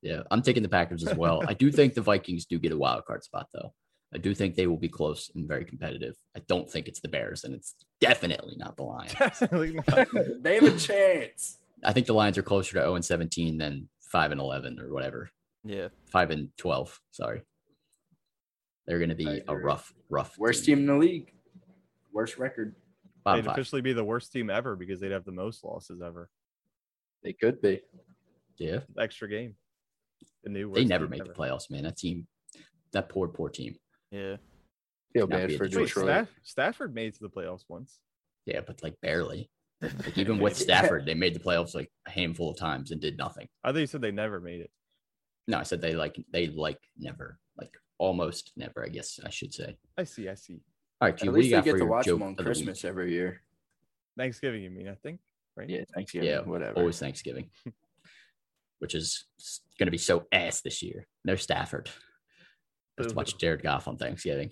Yeah, I'm taking the Packers as well. I do think the Vikings do get a wild card spot though. I do think they will be close and very competitive. I don't think it's the Bears, and it's definitely not the Lions. Definitely not. they have a chance. I think the Lions are closer to 0 and 17 than 5 and 11 or whatever. yeah. 5 and 12. Sorry. They're going to be a rough, rough. Worst team in the league. Worst record. Bottom They'd five. officially be the worst team ever because they'd have the most losses ever. They could be. Yeah. Extra game. The new They never made ever. the playoffs, man. That team, that poor, poor team. Yeah. Feel bad for Detroit Detroit. Staff- Stafford made to the playoffs once. Yeah, but like barely. Like even with Stafford, they made the playoffs like a handful of times and did nothing. I thought you said they never made it. No, I said they like, they like never, like almost never, I guess I should say. I see, I see. All right, Q, At what do you least they get to watch them on of the week? Christmas every year. Thanksgiving, you mean, I think. Right? Yeah, Thanksgiving, Yeah, whatever. always Thanksgiving, which is going to be so ass this year. No Stafford. Let's watch Jared Goff on Thanksgiving.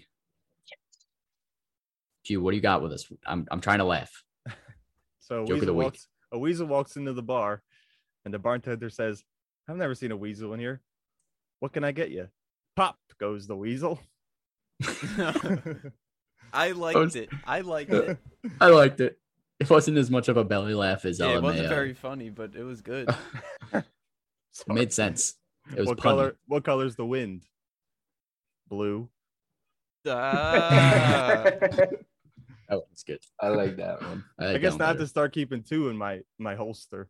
Q, what do you got with us? I'm I'm trying to laugh. So a Joke of the week. walks, a weasel walks into the bar and the bartender says, I've never seen a weasel in here. What can I get you? Pop goes the weasel. I liked was- it. I liked it. I liked it. It wasn't as much of a belly laugh as Yeah, it wasn't very funny, but it was good. It made sense. It was what punny. color what color's the wind? Blue. Ah. Oh, it's good. I like that one. I, I guess not to start keeping two in my my holster.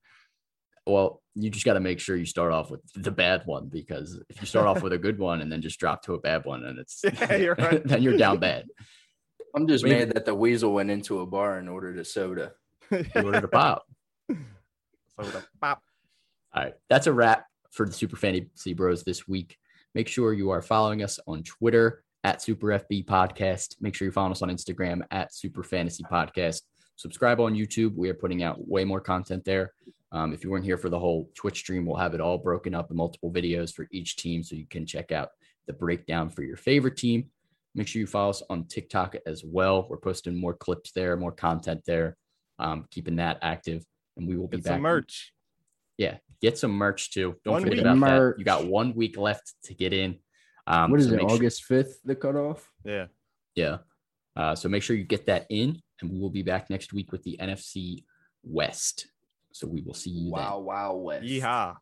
Well, you just got to make sure you start off with the bad one because if you start off with a good one and then just drop to a bad one, and it's Yeah, you're right. then you're down bad. I'm just Maybe- mad that the weasel went into a bar and ordered a soda. You ordered a pop. So the pop. All right, that's a wrap for the Super Fantasy Bros this week. Make sure you are following us on Twitter at Super FB Podcast. Make sure you follow us on Instagram at Super Fantasy Podcast. Subscribe on YouTube. We are putting out way more content there. Um, if you weren't here for the whole Twitch stream, we'll have it all broken up in multiple videos for each team so you can check out the breakdown for your favorite team. Make sure you follow us on TikTok as well. We're posting more clips there, more content there, um, keeping that active. And we will be Get back some merch. yeah, get some merch too. Don't One forget about Merch. that. You got one week left to get in. Um, what is so it? make sure- August 5th, the cutoff? Yeah. yeah. Uh, so make sure you get that in, and we will be back next week with the NFC West. So we will see you then. Wow, wow, West. Yeehaw.